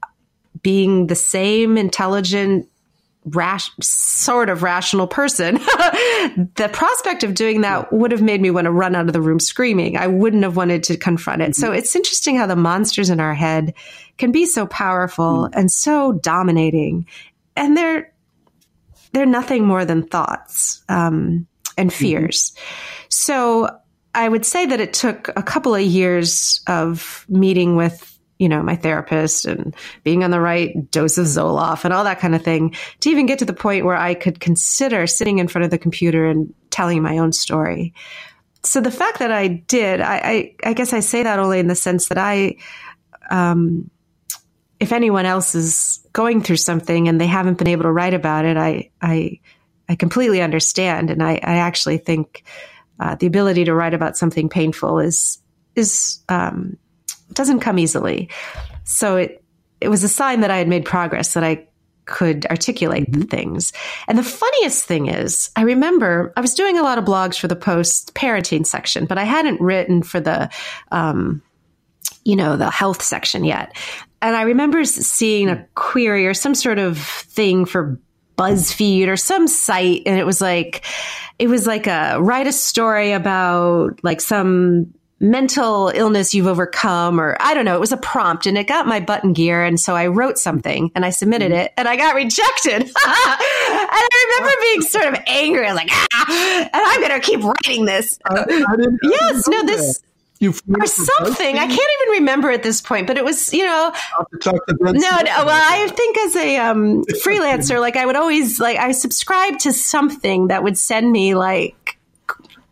S3: being the same intelligent, rash, sort of rational person, [LAUGHS] the prospect of doing that would have made me want to run out of the room screaming. I wouldn't have wanted to confront it. Mm-hmm. So it's interesting how the monsters in our head can be so powerful mm-hmm. and so dominating. And they're, they're nothing more than thoughts. Um, and mm-hmm. fears. Mm-hmm. So I would say that it took a couple of years of meeting with you know, my therapist and being on the right dose of Zoloft and all that kind of thing to even get to the point where I could consider sitting in front of the computer and telling my own story. So the fact that I did, I, I, I guess I say that only in the sense that I, um, if anyone else is going through something and they haven't been able to write about it, I, I I completely understand, and I, I actually think uh, the ability to write about something painful is is um, doesn't come easily. So it it was a sign that I had made progress that I could articulate mm-hmm. the things. And the funniest thing is, I remember I was doing a lot of blogs for the Post parenting section, but I hadn't written for the, um, you know, the health section yet. And I remember seeing a query or some sort of thing for BuzzFeed or some site, and it was like, it was like a write a story about like some mental illness you've overcome or I don't know, it was a prompt and it got my button gear. And so I wrote something and I submitted it and I got rejected. [LAUGHS] and I remember being sort of angry. I was like, ah, and I'm going to keep writing this. I, I yes, no, this, you or something. I can't even remember at this point, but it was, you know, no, no. Well, I think as a um, [LAUGHS] freelancer, like I would always like I subscribed to something that would send me like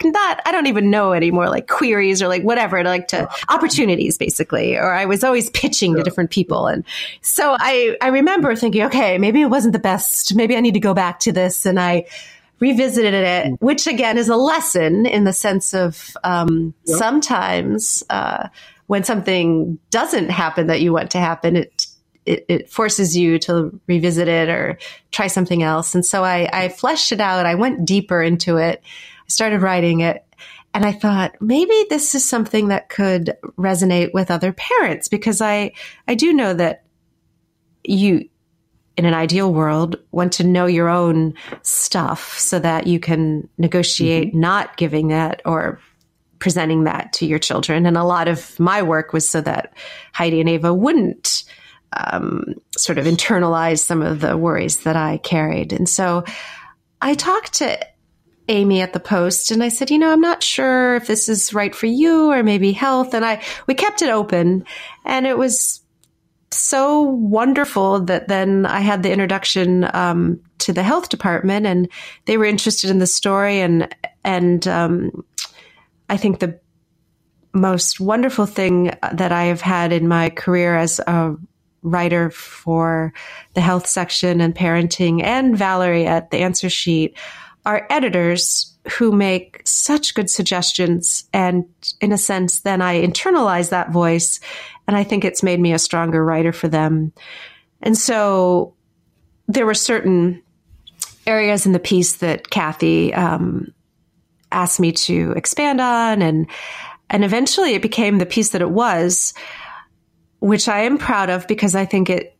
S3: not I don't even know anymore, like queries or like whatever, like to opportunities basically. Or I was always pitching yeah. to different people, and so I I remember thinking, okay, maybe it wasn't the best. Maybe I need to go back to this, and I revisited it, which again is a lesson in the sense of um, yep. sometimes uh, when something doesn't happen that you want to happen, it, it, it forces you to revisit it or try something else. And so I, I fleshed it out. I went deeper into it. I started writing it. And I thought maybe this is something that could resonate with other parents because I, I do know that you, in an ideal world, want to know your own stuff so that you can negotiate mm-hmm. not giving that or presenting that to your children. And a lot of my work was so that Heidi and Ava wouldn't um, sort of internalize some of the worries that I carried. And so I talked to Amy at the post and I said, you know, I'm not sure if this is right for you or maybe health. And I, we kept it open and it was so wonderful that then I had the introduction um, to the health department and they were interested in the story and, and, um, I think the most wonderful thing that I have had in my career as a writer for the health section and parenting and Valerie at the answer sheet are editors who make such good suggestions. And in a sense, then I internalize that voice. And I think it's made me a stronger writer for them. And so there were certain areas in the piece that Kathy um, asked me to expand on and and eventually it became the piece that it was which I am proud of because I think it it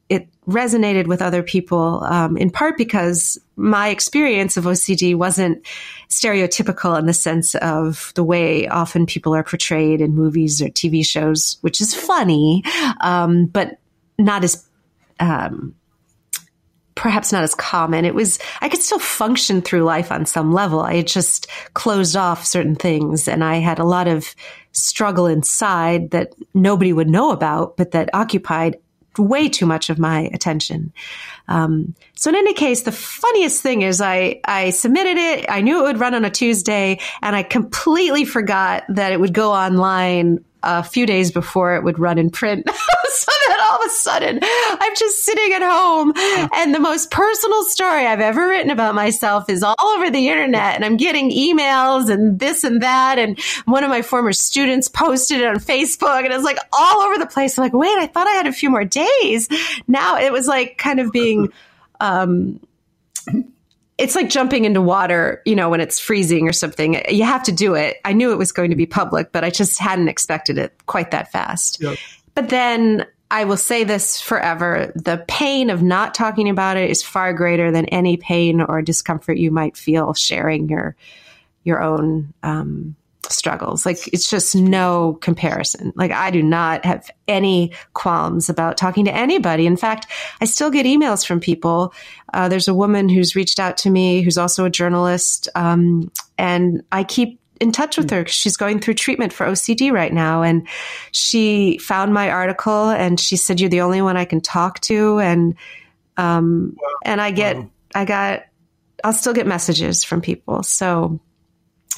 S3: resonated with other people um, in part because my experience of OCD wasn't stereotypical in the sense of the way often people are portrayed in movies or TV shows, which is funny, um, but not as um, perhaps not as common. It was, I could still function through life on some level. I just closed off certain things and I had a lot of struggle inside that nobody would know about, but that occupied way too much of my attention. Um, so in any case, the funniest thing is I, I submitted it. I knew it would run on a Tuesday and I completely forgot that it would go online a few days before it would run in print. [LAUGHS] so that all of a sudden I'm just sitting at home and the most personal story I've ever written about myself is all over the internet and I'm getting emails and this and that. And one of my former students posted it on Facebook and it's like all over the place. I'm like, wait, I thought I had a few more days. Now it was like kind of being, [LAUGHS] um, it's like jumping into water, you know, when it's freezing or something. You have to do it. I knew it was going to be public, but I just hadn't expected it quite that fast. Yep. But then I will say this forever. The pain of not talking about it is far greater than any pain or discomfort you might feel sharing your, your own, um, struggles. Like it's just no comparison. Like I do not have any qualms about talking to anybody. In fact, I still get emails from people. Uh, there's a woman who's reached out to me who's also a journalist, um, and I keep in touch with her because she's going through treatment for OCD right now. And she found my article and she said, "You're the only one I can talk to." And um, wow. and I get, wow. I got, I'll still get messages from people. So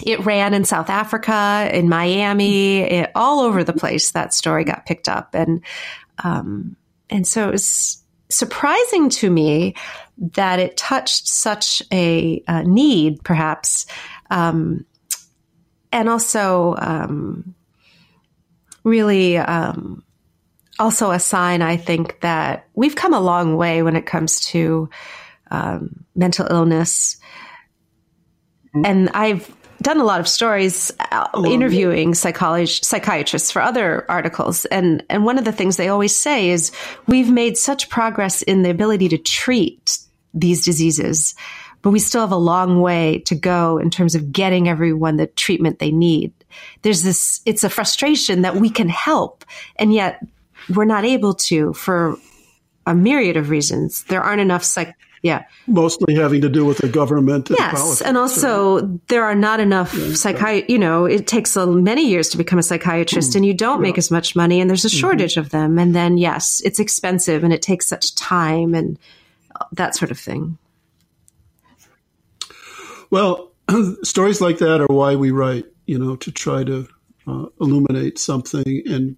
S3: it ran in South Africa, in Miami, it, all over the place. That story got picked up, and um, and so it was surprising to me that it touched such a, a need, perhaps, um, and also um, really um, also a sign. I think that we've come a long way when it comes to um, mental illness. Mm-hmm. And I've done a lot of stories uh, interviewing psycholog- psychiatrists for other articles. And and one of the things they always say is we've made such progress in the ability to treat these diseases but we still have a long way to go in terms of getting everyone the treatment they need. There's this it's a frustration that we can help and yet we're not able to for a myriad of reasons. There aren't enough psych yeah.
S2: Mostly having to do with the government.
S3: And yes. And also, so, there are not enough yeah, psychiatrists. You know, it takes a, many years to become a psychiatrist, mm, and you don't yeah. make as much money, and there's a mm-hmm. shortage mm-hmm. of them. And then, yes, it's expensive and it takes such time and that sort of thing.
S2: Well, [CLEARS THROAT] stories like that are why we write, you know, to try to uh, illuminate something and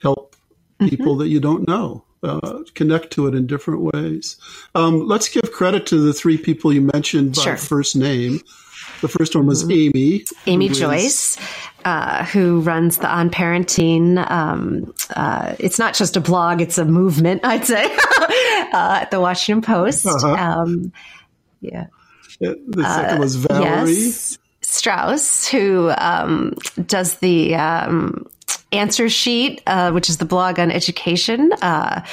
S2: help mm-hmm. people mm-hmm. that you don't know uh, connect to it in different ways. Um, let's give credit to the three people you mentioned by
S3: Sure.
S2: first name. The first one was Amy.
S3: Amy
S2: is-
S3: Joyce, uh, who runs the On Parenting. Um, uh, it's not just a blog; it's a movement. I'd say [LAUGHS] uh, at the Washington Post.
S2: Uh-huh.
S3: Um, yeah.
S2: Uh, The second was Valerie.
S3: Yes, Strauss, who um, does the um, answer sheet, uh, which is the blog on education, uh,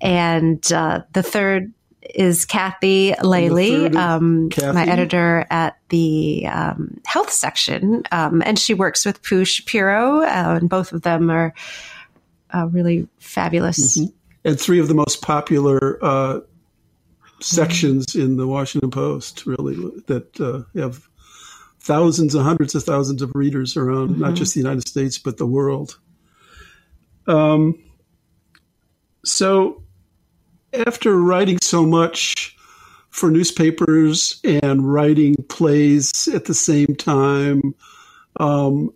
S3: and uh, the third is Kathy
S2: Lally,
S3: um, my editor at the um, health section, um, and she works with Pooh Shapiro, uh, and both of them are uh, really fabulous.
S2: and three of the most popular uh, sections in the Washington Post, really, that uh, have thousands and hundreds of thousands of readers around not just the United States, but the world. Um, so, after writing so much for newspapers and writing plays at the same time, um,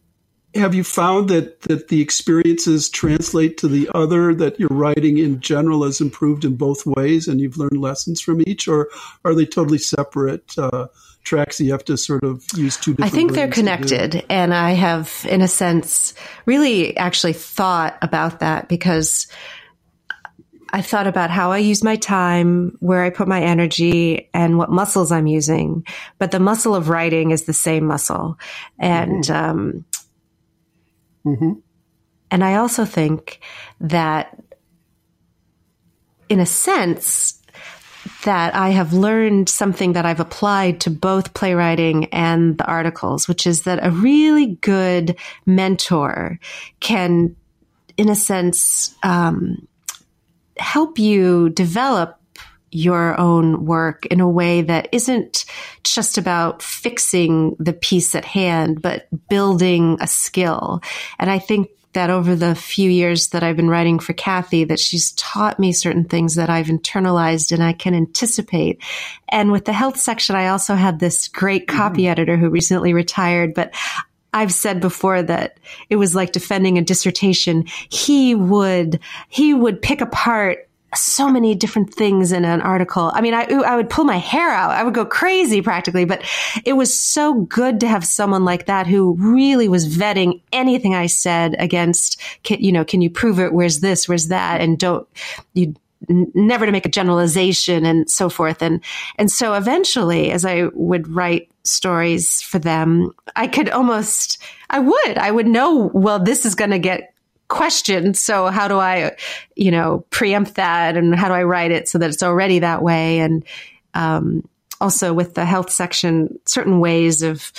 S2: have you found that that the experiences translate to the other that your writing in general has improved in both ways and you've learned lessons from each or are they totally separate uh, tracks you have to sort of use two
S3: I think they're
S2: brains to do?
S3: connected. And I have, in a sense, really actually thought about that because I thought about how I use my time, where I put my energy, and what muscles I'm using. But the muscle of writing is the same muscle. And, um,
S2: Mhm.
S3: and I also think that, in a sense, that I have learned something that I've applied to both playwriting and the articles, which is that a really good mentor can, in a sense, um, help you develop your own work in a way that isn't just about fixing the piece at hand, but building a skill. And I think that over the few years that I've been writing for Kathy, that she's taught me certain things that I've internalized and I can anticipate. And with the health section, I also had this great mm-hmm. copy editor who recently retired, but I've said before that it was like defending a dissertation. He would, he would pick apart so many different things in an article. I mean, I, I would pull my hair out. I would go crazy practically, but it was so good to have someone like that who really was vetting anything I said against, can, you know, can you prove it? Where's this? Where's that? And don't, you, never to make a generalization and so forth. And, and so eventually, as I would write stories for them, I could almost, I would, I would know, well, this is going to get questioned. So how do I, you know, preempt that and how do I write it so that it's already that way? And, um, also with the health section, certain ways of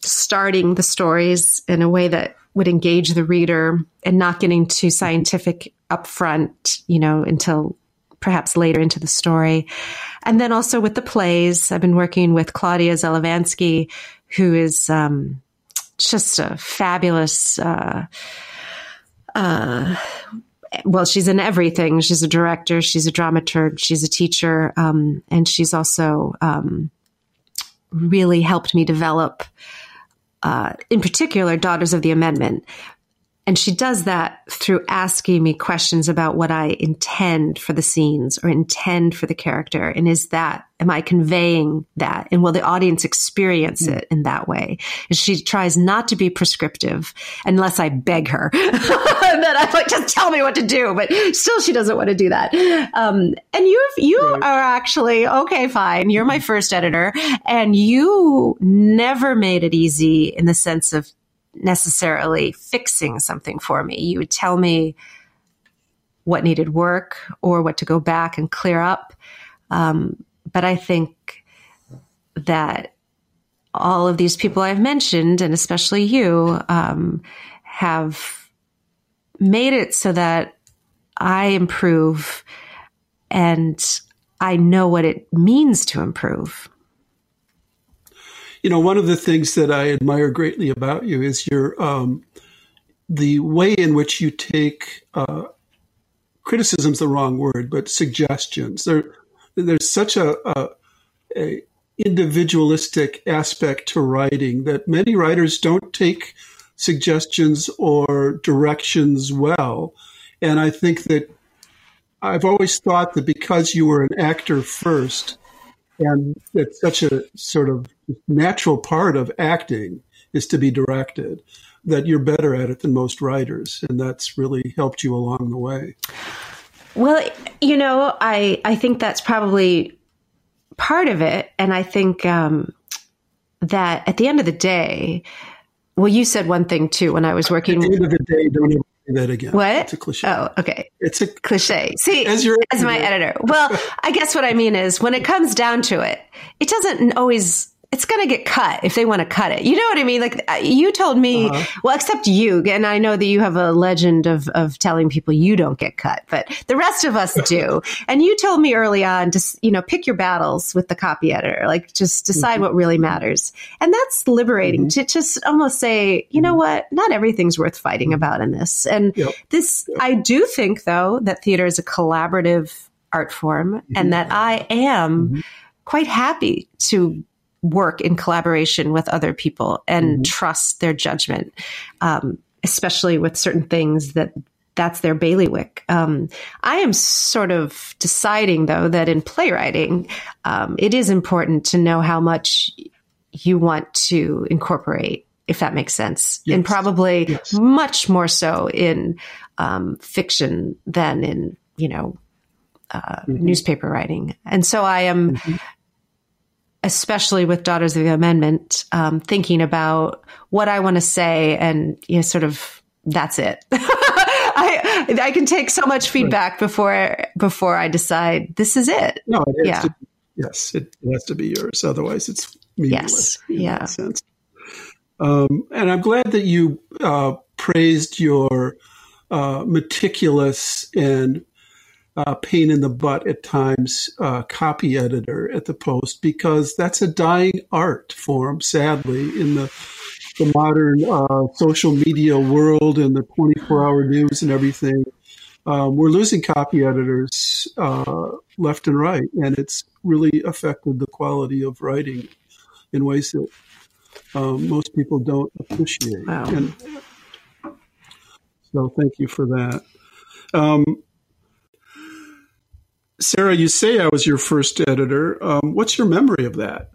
S3: starting the stories in a way that would engage the reader and not getting too scientific upfront, you know, until perhaps later into the story. And then also with the plays, I've been working with Claudia Zelevansky, who is um, just a fabulous. Uh, uh, well, she's in everything. She's a director, she's a dramaturg, she's a teacher, um, and she's also um, really helped me develop, uh, in particular, Daughters of the Amendment. And she does that through asking me questions about what I intend for the scenes or intend for the character. And is that, am I conveying that? And will the audience experience it in that way? And she tries not to be prescriptive unless I beg her. [LAUGHS] and then I'm like, just tell me what to do. But still, she doesn't want to do that. Um, and you, you
S2: Right.
S3: are actually, okay, fine. You're my first editor and you never made it easy in the sense of necessarily fixing something for me. You would tell me what needed work or what to go back and clear up. Um, but I think that all of these people I've mentioned, and especially you, um, have made it so that I improve and I know what it means to improve.
S2: You know, one of the things that I admire greatly about you is your um, the way in which you take uh, criticism's the wrong word, but suggestions. There, there's such a, a, a individualistic aspect to writing that many writers don't take suggestions or directions well, and I think that I've always thought that because you were an actor first, and it's such a sort of natural part of acting is to be directed, that you're better at it than most writers, and that's really helped you along the way.
S3: Well, you know, I I think that's probably part of it, and I think um, that at the end of the day, well, you said one thing too when I was working.
S2: At the end of the day, don't that again.
S3: What?
S2: It's a cliche.
S3: Oh, okay.
S2: It's a
S3: cliche. See,
S2: as, your
S3: as my editor. Well, I guess what I mean is when it comes down to it, it doesn't always it's going to get cut if they want to cut it. You know what I mean? Like uh, you told me, uh-huh. well, except you, and I know that you have a legend of, of telling people you don't get cut, but the rest of us do. [LAUGHS] and you told me early on to, you know, pick your battles with the copy editor, like just decide mm-hmm. what really matters. And that's liberating mm-hmm. to just almost say, you know mm-hmm. what? Not everything's worth fighting about in this. And yep. this, yep. I do think though, that theater is a collaborative art form mm-hmm. and that I am mm-hmm. quite happy to work in collaboration with other people and mm-hmm. trust their judgment, um, especially with certain things that that's their bailiwick. Um, I am sort of deciding, though, that in playwriting, um, it is important to know how much you want to incorporate, if that makes sense, yes. and probably yes. much more so in um, fiction than in, you know, uh, mm-hmm. newspaper writing. And so I am mm-hmm especially with Daughters of the Amendment, um, thinking about what I want to say and you know, sort of that's it. [LAUGHS] I I can take so much feedback before before I decide this is it.
S2: No, it yeah. To, yes, it, it, has to be yours. Otherwise, it's meaningless.
S3: Yes, yeah. sense.
S2: Um, and I'm glad that you uh, praised your uh, meticulous and uh, pain in the butt at times uh, copy editor at the Post because that's a dying art form, sadly, in the the modern uh, social media world and the 24 hour news and everything. Um, we're losing copy editors uh, left and right, and it's really affected the quality of writing in ways that um, most people don't appreciate. Wow. And so, thank you for that. Um, Sarah, you say I was your first editor. Um, what's your memory of that?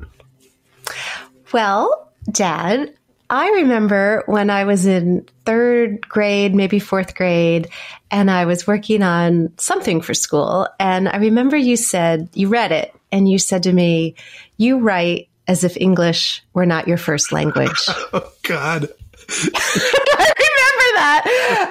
S3: Well, Dad, I remember when I was in third grade, maybe fourth grade, and I was working on something for school. And I remember you said, you read it, and you said to me, You write as if English were not your first language. [LAUGHS]
S2: oh, God.
S3: I [LAUGHS] [LAUGHS] that.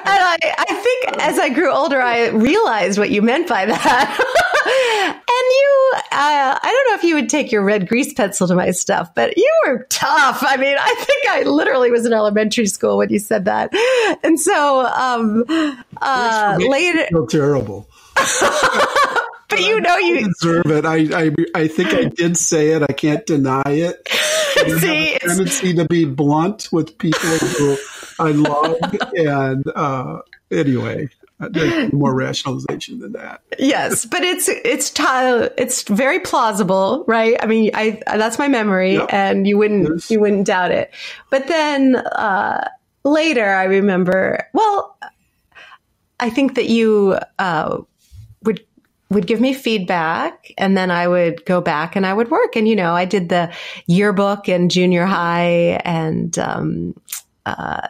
S3: And I, I think as I grew older, I realized what you meant by that. [LAUGHS] and you, uh, I don't know if you would take your red grease pencil to my stuff, but you were tough. I mean, I think I literally was in elementary school when you said that. And so, um, uh, later.
S2: So terrible. [LAUGHS]
S3: but you know you
S2: deserve it. I, I I think I did say it. I can't deny it. [LAUGHS] See, have a tendency to be blunt with people who I love, [LAUGHS] and uh, anyway, there's more rationalization than that.
S3: Yes, but it's it's t- it's very plausible, right? I mean, I that's my memory, yep. and you wouldn't you wouldn't doubt it. But then uh, later, I remember. Well, I think that you uh, would would give me feedback and then I would go back and I would work. And, you know, I did the yearbook in junior high and, um, uh,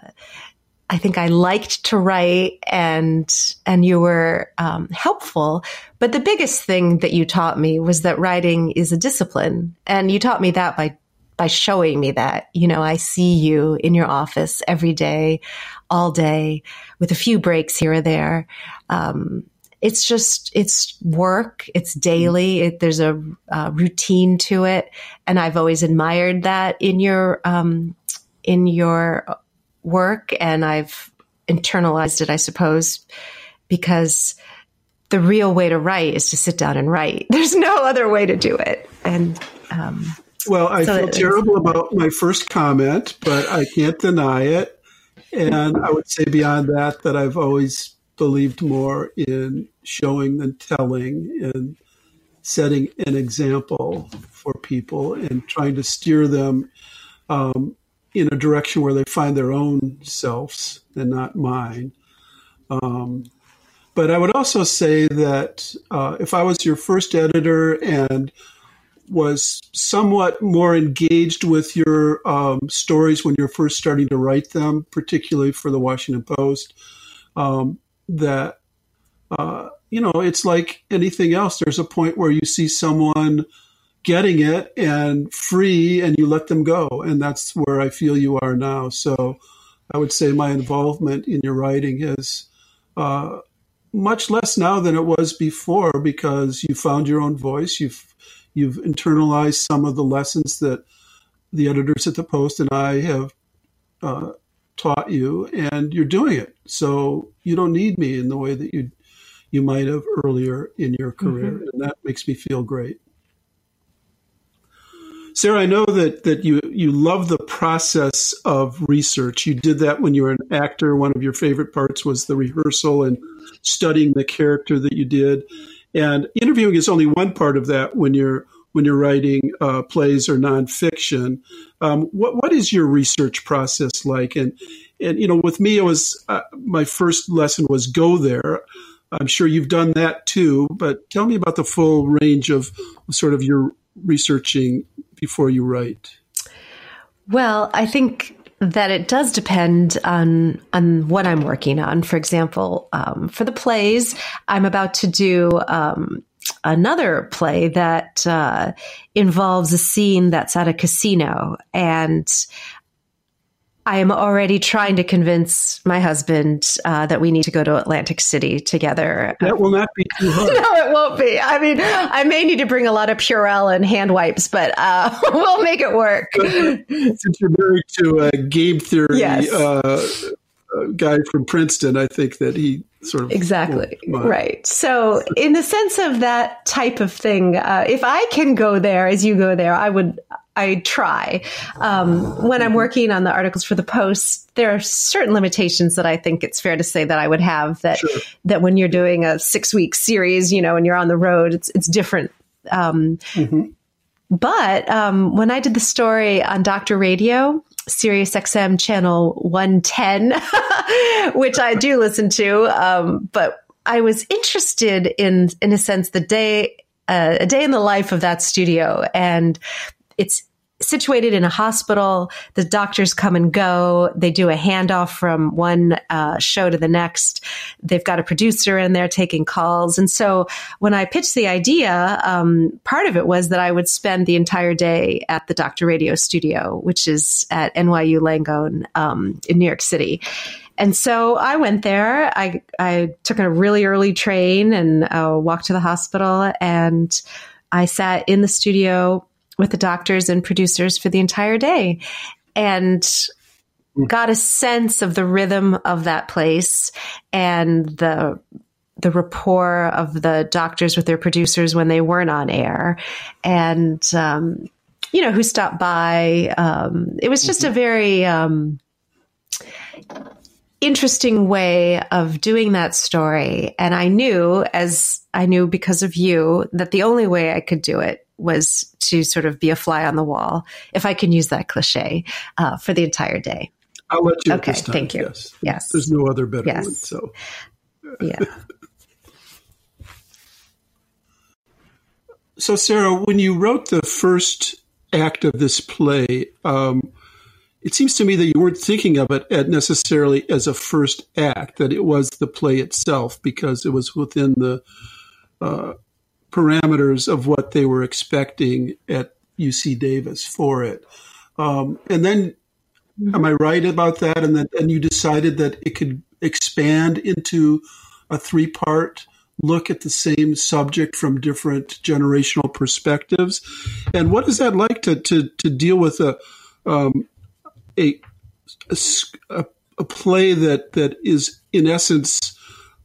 S3: I think I liked to write and, and you were, um, helpful. But the biggest thing that you taught me was that writing is a discipline. And you taught me that by, by showing me that, you know, I see you in your office every day, all day with a few breaks here or there. Um, it's just it's work it's daily it, there's a uh, routine to it and i've always admired that in your um, in your work and I've internalized it, I suppose, because the real way to write is to sit down and write. [LAUGHS] There's no other way to do it. And, um,
S2: well, I so feel terrible about my first comment, but I can't deny it. And I would say beyond that, that I've always believed more in showing than telling and setting an example for people and trying to steer them um, in a direction where they find their own selves and not mine. Um, But I would also say that uh, if I was your first editor and was somewhat more engaged with your um, stories when you're first starting to write them, particularly for the Washington Post, um, that uh, you know it's like anything else. There's a point where you see someone getting it and free, and you let them go, and that's where I feel you are now. So I would say my involvement in your writing is. Uh, much less now than it was before because you found your own voice. You've you've internalized some of the lessons that the editors at the Post and I have uh, taught you, and you're doing it. So you don't need me in the way that you you might have earlier in your career, mm-hmm. and that makes me feel great. Sarah, I know that that you you love the process of research. You did that when you were an actor. One of your favorite parts was the rehearsal and studying the character that you did. And interviewing is only one part of that when you're when you're writing uh, plays or nonfiction. Um, what what is your research process like? And and you know, with me, it was uh, my first lesson was go there. I'm sure you've done that too, but tell me about the full range of sort of your researching before you write?
S3: Well, I think that it does depend on on what I'm working on. For example, um, for the plays, I'm about to do um, another play that uh, involves a scene that's at a casino, and I am already trying to convince my husband uh, that we need to go to Atlantic City together.
S2: That will not be too hard. [LAUGHS]
S3: no, it won't be. I mean, I may need to bring a lot of Purell and hand wipes, but uh, [LAUGHS] we'll make it work. [LAUGHS]
S2: Since you're married to a game theory
S3: yes.
S2: uh, guy from Princeton, I think that he sort of
S3: exactly right. So, in the sense of that type of thing, uh, if I can go there as you go there, I would. I try. Um, when I'm working on the articles for the Post, there are certain limitations that I think it's fair to say that I would have. That sure. that when you're doing a six week series, you know, and you're on the road, it's it's different. Um, mm-hmm. But um, when I did the story on Doctor Radio, Sirius XM channel 110, [LAUGHS] which I do listen to, um, but I was interested in, in a sense, the day uh, a day in the life of that studio. And it's situated in a hospital. The doctors come and go. They do a handoff from one uh, show to the next. They've got a producer in there taking calls. And so when I pitched the idea, um, part of it was that I would spend the entire day at the Doctor Radio studio, which is at NYU Langone um, in New York City. And so I went there. I, I took a really early train and uh, walked to the hospital and I sat in the studio with the doctors and producers for the entire day. And got a sense of the rhythm of that place and the the rapport of the doctors with their producers when they weren't on air. And um, you know who stopped by um, it was just mm-hmm. a very um, interesting way of doing that story. And i knew as i knew because of you that the only way i could do it was to sort of be a fly on the wall, if I can use that cliche, uh, for the entire day.
S2: I'll let you.
S3: Okay, thank you. Yes. yes.
S2: there's no other better yes. one. So,
S3: yeah. [LAUGHS]
S2: so, Sarah, when you wrote the first act of this play, um, it seems to me that you weren't thinking of it necessarily as a first act; that it was the play itself because it was within the uh, parameters of what they were expecting at UC Davis for it. Um, and then, mm-hmm. am I right about that? And then, and you decided that it could expand into a three part look at the same subject from different generational perspectives. And what is that like to to, to deal with a um, a, a, a play that that is in essence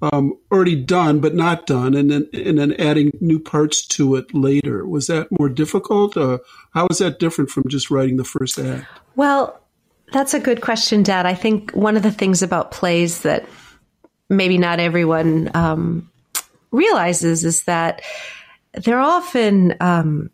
S2: um, already done but not done, and then and then adding new parts to it later. Was that more difficult? Or how is that different from just writing the first act?
S3: Well, that's a good question, Dad. I think one of the things about plays that maybe not everyone um, realizes is that they're often um,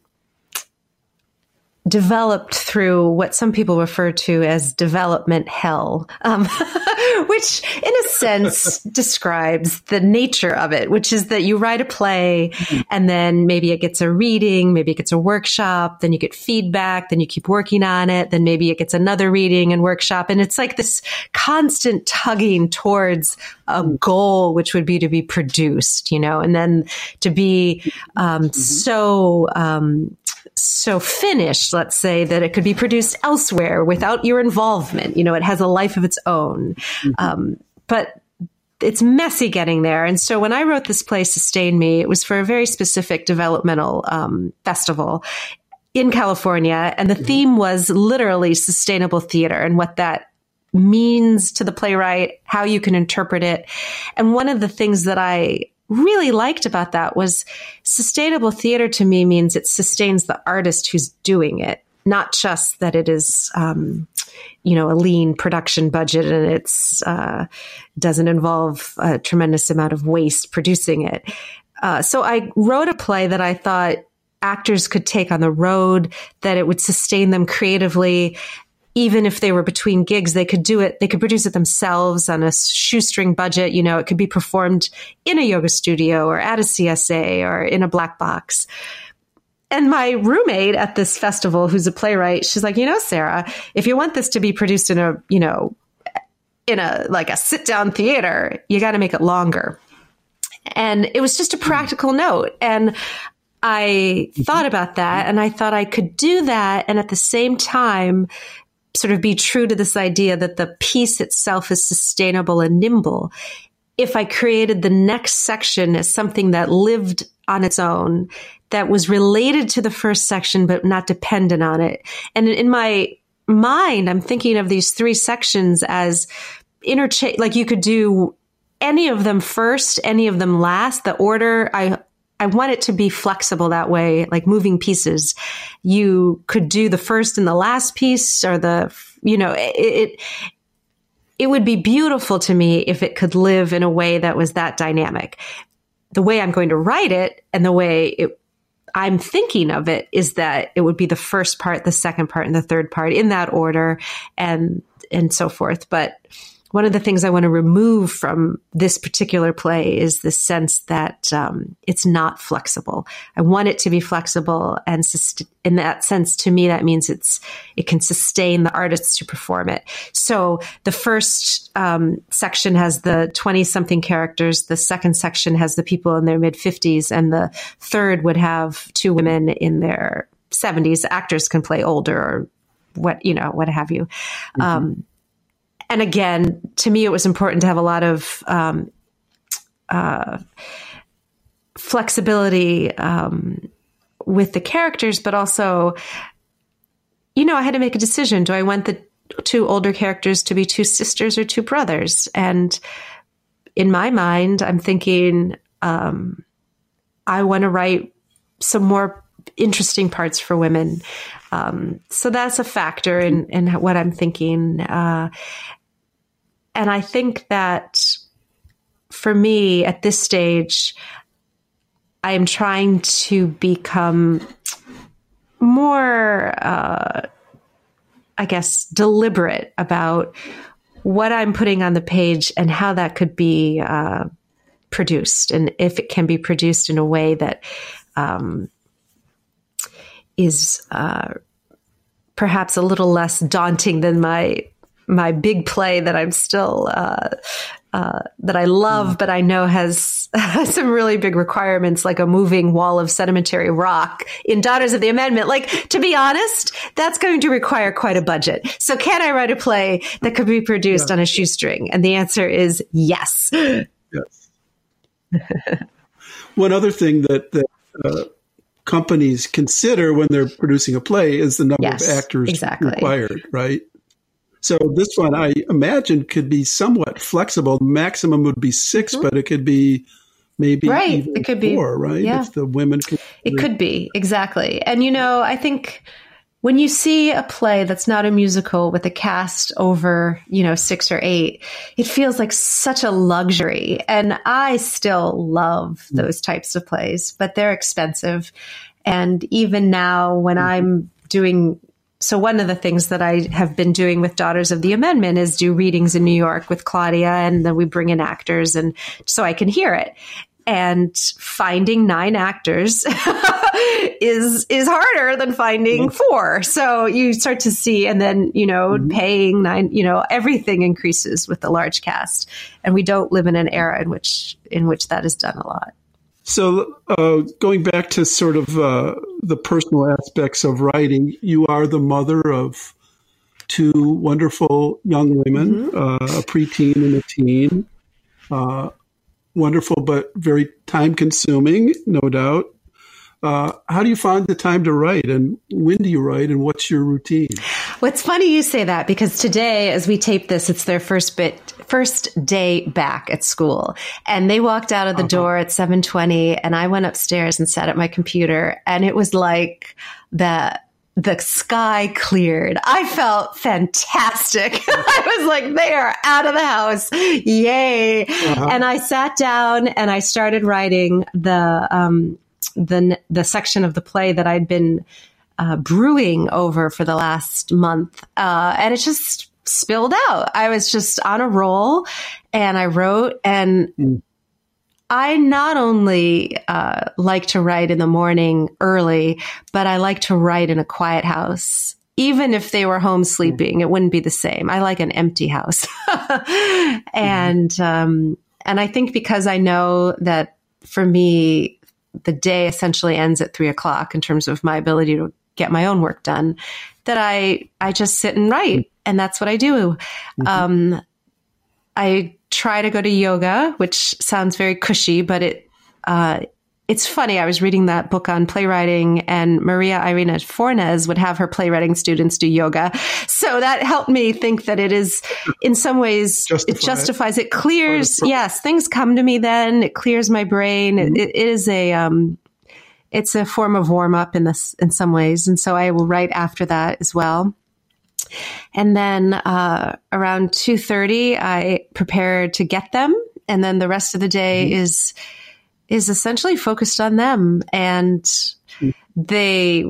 S3: developed through what some people refer to as development hell, um, [LAUGHS] which in a sense [LAUGHS] describes the nature of it, which is that you write a play and then maybe it gets a reading, maybe it gets a workshop, then you get feedback, then you keep working on it, then maybe it gets another reading and workshop. And it's like this constant tugging towards a goal, which would be to be produced, you know, and then to be um, mm-hmm. so um, so finished, let's say, that it could be produced elsewhere without your involvement. You know, it has a life of its own. Mm-hmm. Um, but it's messy getting there. And so when I wrote this play, Sustain Me, it was for a very specific developmental um, festival in California. And the mm-hmm. theme was literally sustainable theater and what that means to the playwright, how you can interpret it. And one of the things that I really liked about that was sustainable theater to me means it sustains the artist who's doing it, not just that it is, um, you know, a lean production budget and it's uh, doesn't involve a tremendous amount of waste producing it. Uh, so I wrote a play that I thought actors could take on the road, that it would sustain them creatively, even if they were between gigs, they could do it, they could produce it themselves on a shoestring budget. You know, it could be performed in a yoga studio or at a CSA or in a black box. And my roommate at this festival, who's a playwright, she's like, you know, Sarah, if you want this to be produced in a, you know, in a like a sit down theater, you got to make it longer. And it was just a hmm. practical note. And I mm-hmm. thought about that and I thought I could do that and at the same time sort of be true to this idea that the piece itself is sustainable and nimble. If I created the next section as something that lived on its own, that was related to the first section, but not dependent on it. And in my mind, I'm thinking of these three sections as interchange, like you could do any of them first, any of them last. The order I I want it to be flexible that way, like moving pieces. You could do the first and the last piece or the, you know, it, it, it would be beautiful to me if it could live in a way that was that dynamic. The way I'm going to write it and the way it, I'm thinking of it is that it would be the first part, the second part, and the third part in that order and, and so forth. But, one of the things I want to remove from this particular play is the sense that um, it's not flexible. I want it to be flexible, and sust- in that sense, to me, that means it's it can sustain the artists to perform it. So the first um, section has the twenty something characters. The second section has the people in their mid fifties, and the third would have two women in their seventies. Actors can play older or what you know, what have you. Mm-hmm. Um, and again, to me, it was important to have a lot of um, uh, flexibility um, with the characters, but also, you know, I had to make a decision. Do I want the two older characters to be two sisters or two brothers? And in my mind, I'm thinking, um, I want to write some more interesting parts for women. Um, so that's a factor in, in what I'm thinking. Uh, and I think that for me at this stage, I am trying to become more, uh, I guess, deliberate about what I'm putting on the page and how that could be uh, produced, and if it can be produced in a way that um, is uh, perhaps a little less daunting than my my big play that I'm still uh, uh, that I love, mm. but I know [LAUGHS] has, some really big requirements, like a moving wall of sedimentary rock in Daughters of the Amendment. Like to be honest, that's going to require quite a budget. So, can I write a play that could be produced yeah. on a shoestring? And the answer is yes. [GASPS] Yes.
S2: One other thing that, that uh, companies consider when they're producing a play is the number yes, of actors exactly. required, right? So this one, I imagine, could be somewhat flexible. Maximum would be 6 mm-hmm. but it could be maybe
S3: right. it could
S2: four,
S3: be
S2: right.
S3: Yeah.
S2: If the women could.
S3: It could be exactly, and you know, I think when you see a play that's not a musical with a cast over, you know, six or eight, it feels like such a luxury. And I still love mm. those types of plays, but they're expensive. And even now, when mm-hmm. I'm doing so one of the things that I have been doing with Daughters of the Amendment is do readings in New York with Claudia, and then we bring in actors, and so I can hear it. And finding nine actors [LAUGHS] is is harder than finding four. So you start to see, and then you know, mm-hmm. paying nine, you know, everything increases with the large cast, and we don't live in an era in which in which that is done a lot.
S2: So, uh, going back to sort of uh, the personal aspects of writing, you are the mother of two wonderful young women, mm-hmm. uh, a preteen and a teen. Uh, wonderful, but very time consuming, no doubt. Uh, how do you find the time to write and when do you write and what's your routine?
S3: It's funny you say that because today, as we tape this, it's their first bit, first day back at school. And they walked out of the uh-huh. door at 720 and I went upstairs and sat at my computer and it was like the the sky cleared. I felt fantastic. [LAUGHS] I was like, they are out of the house. Yay. Uh-huh. And I sat down and I started writing the, um, the the section of the play that I'd been uh, brewing over for the last month, uh, and it just spilled out. I was just on a roll, and I wrote and. Mm. I not only uh, like to write in the morning early, but I like to write in a quiet house. Even if they were home mm. sleeping, it wouldn't be the same. I like an empty house, [LAUGHS] and um, and I think because I know that for me, the day essentially ends at three o'clock in terms of my ability to get my own work done that I, I just sit and write. And that's what I do. Mm-hmm. Um, I try to go to yoga, which sounds very cushy, but it, uh, it's funny. I was reading that book on playwriting, and Maria Irene Fornes would have her playwriting students do yoga. So that helped me think that it is, in some ways, Justify it justifies. It, it clears. Yes, things come to me. Then it clears my brain. Mm-hmm. It, it is a, um, it's a form of warm up in this in some ways, and so I will write after that as well. And then uh, around two thirty, I prepare to get them, and then the rest of the day mm-hmm. is is essentially focused on them. And they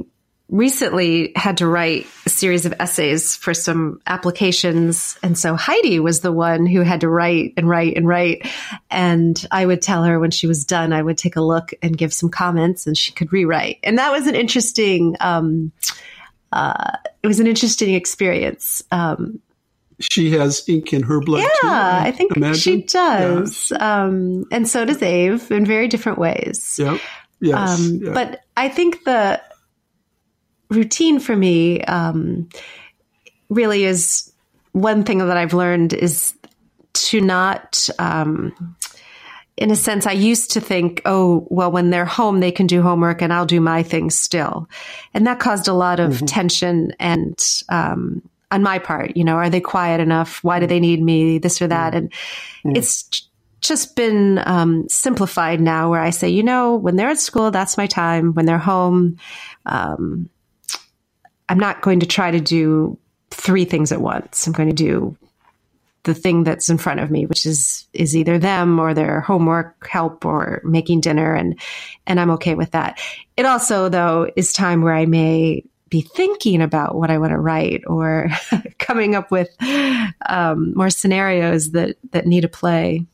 S3: recently had to write a series of essays for some applications. And so Heidi was the one who had to write and write and write. And I would tell her when she was done, I would take a look and give some comments and she could rewrite. And that was an interesting, um, uh, it was an interesting experience. Um,
S2: she has ink in her blood.
S3: Yeah,
S2: too,
S3: I, I think imagine. she does. Yeah. Um, and so does Ave in very different ways.
S2: Yep. Yes.
S3: Um, yeah. But I think the routine for me um, really is one thing that I've learned is to not. Um, in a sense, I used to think, oh, well, when they're home, they can do homework and I'll do my things still. And that caused a lot of mm-hmm. tension and, um, on my part. You know, are they quiet enough? Why do they need me? This or that. And mm. it's just been um, simplified now where I say, you know, when they're at school, that's my time. When they're home, um, I'm not going to try to do three things at once. I'm going to do the thing that's in front of me, which is is either them or their homework help or making dinner, and and I'm okay with that. It also though is time where I may be thinking about what I want to write or [LAUGHS] coming up with um, more scenarios that, that need a play.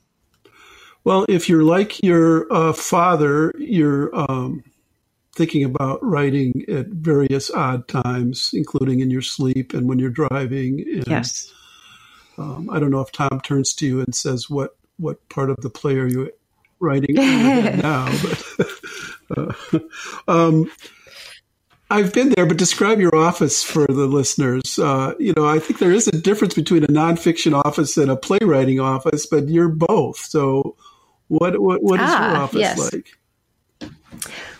S2: Well, if you're like your uh, father, you're um, thinking about writing at various odd times, including in your sleep and when you're driving. And,
S3: yes.
S2: Um, I don't know if Tom turns to you and says, "What what part of the play are you writing [LAUGHS] now?" [LAUGHS] But uh, [LAUGHS] um, I've been there, but describe your office for the listeners. Uh, you know, I think there is a difference between a nonfiction office and a playwriting office, but you're both. So, what what what is ah, your office yes. like?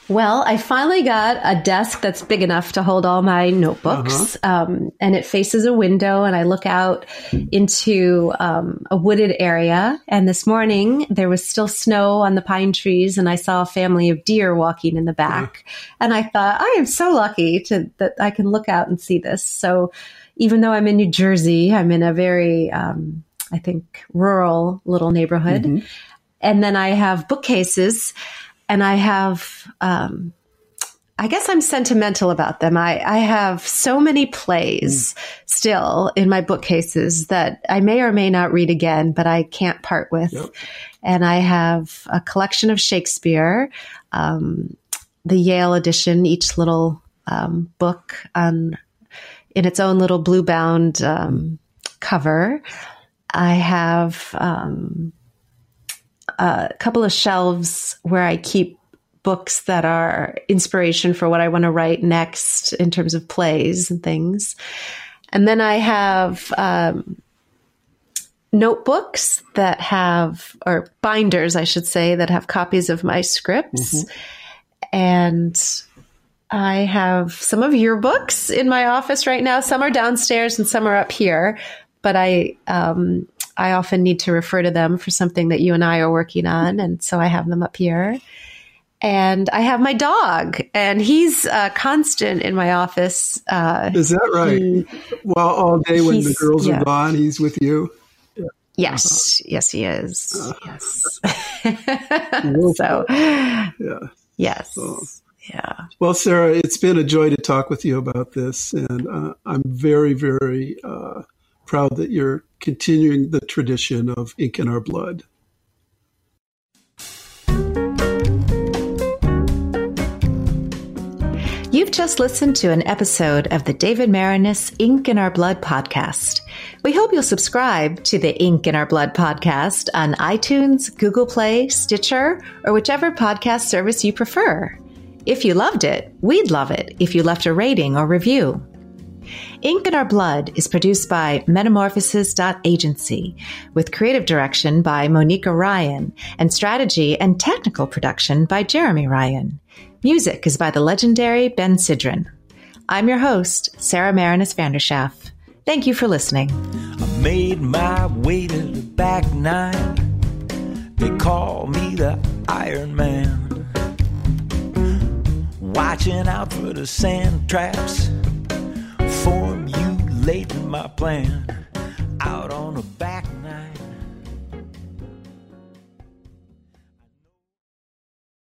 S3: Well, I finally got a desk that's big enough to hold all my notebooks, uh-huh. um, and it faces a window, and I look out into um, a wooded area. And this morning there was still snow on the pine trees, and I saw a family of deer walking in the back. Uh-huh. And I thought, I am so lucky to that I can look out and see this. So, even though I'm in New Jersey, I'm in a very, um, I think, rural little neighborhood. Mm-hmm. And then I have bookcases and I have um, I guess I'm sentimental about them. I, I have so many plays mm. still in my bookcases that I may or may not read again, but I can't part with. Yep. And I have a collection of Shakespeare, um, the Yale edition, each little um, book on in its own little blue bound um, cover. I have um, a couple of shelves where I keep books that are inspiration for what I want to write next in terms of plays and things. And then I have um, notebooks that have, or binders, I should say, that have copies of my scripts. Mm-hmm. And I have some of your books in my office right now. Some are downstairs and some are up here. But I, um, I often need to refer to them for something that you and I are working on, and so I have them up here and I have my dog, and he's uh, constant in my office. Uh,
S2: Is that right? He, well, all day when the girls yeah. are gone, he's with you.
S3: Yeah. Yes, uh-huh. yes, he is. Uh-huh. Yes. [LAUGHS] [LAUGHS] so, yeah. Yes. Oh. Yeah.
S2: Well, Sarah, it's been a joy to talk with you about this, and uh, I'm very, very uh, proud that you're continuing the tradition of ink in our blood.
S1: You've just listened to an episode of the David Maraniss Ink in Our Blood podcast. We hope you'll subscribe to the Ink in Our Blood podcast on iTunes, Google Play, Stitcher, or whichever podcast service you prefer. If you loved it, we'd love it if you left a rating or review. Ink in Our Blood is produced by Metamorphosis.agency, with creative direction by Monica Ryan and strategy and technical production by Jeremy Ryan. Music is by the legendary Ben Sidran. I'm your host, Sarah Maraniss Vanderschaaf. Thank you for listening.
S4: I made my way to the back nine. They call me the Iron Man. Watching out for the sand traps. Formulating my plan. Out on the back.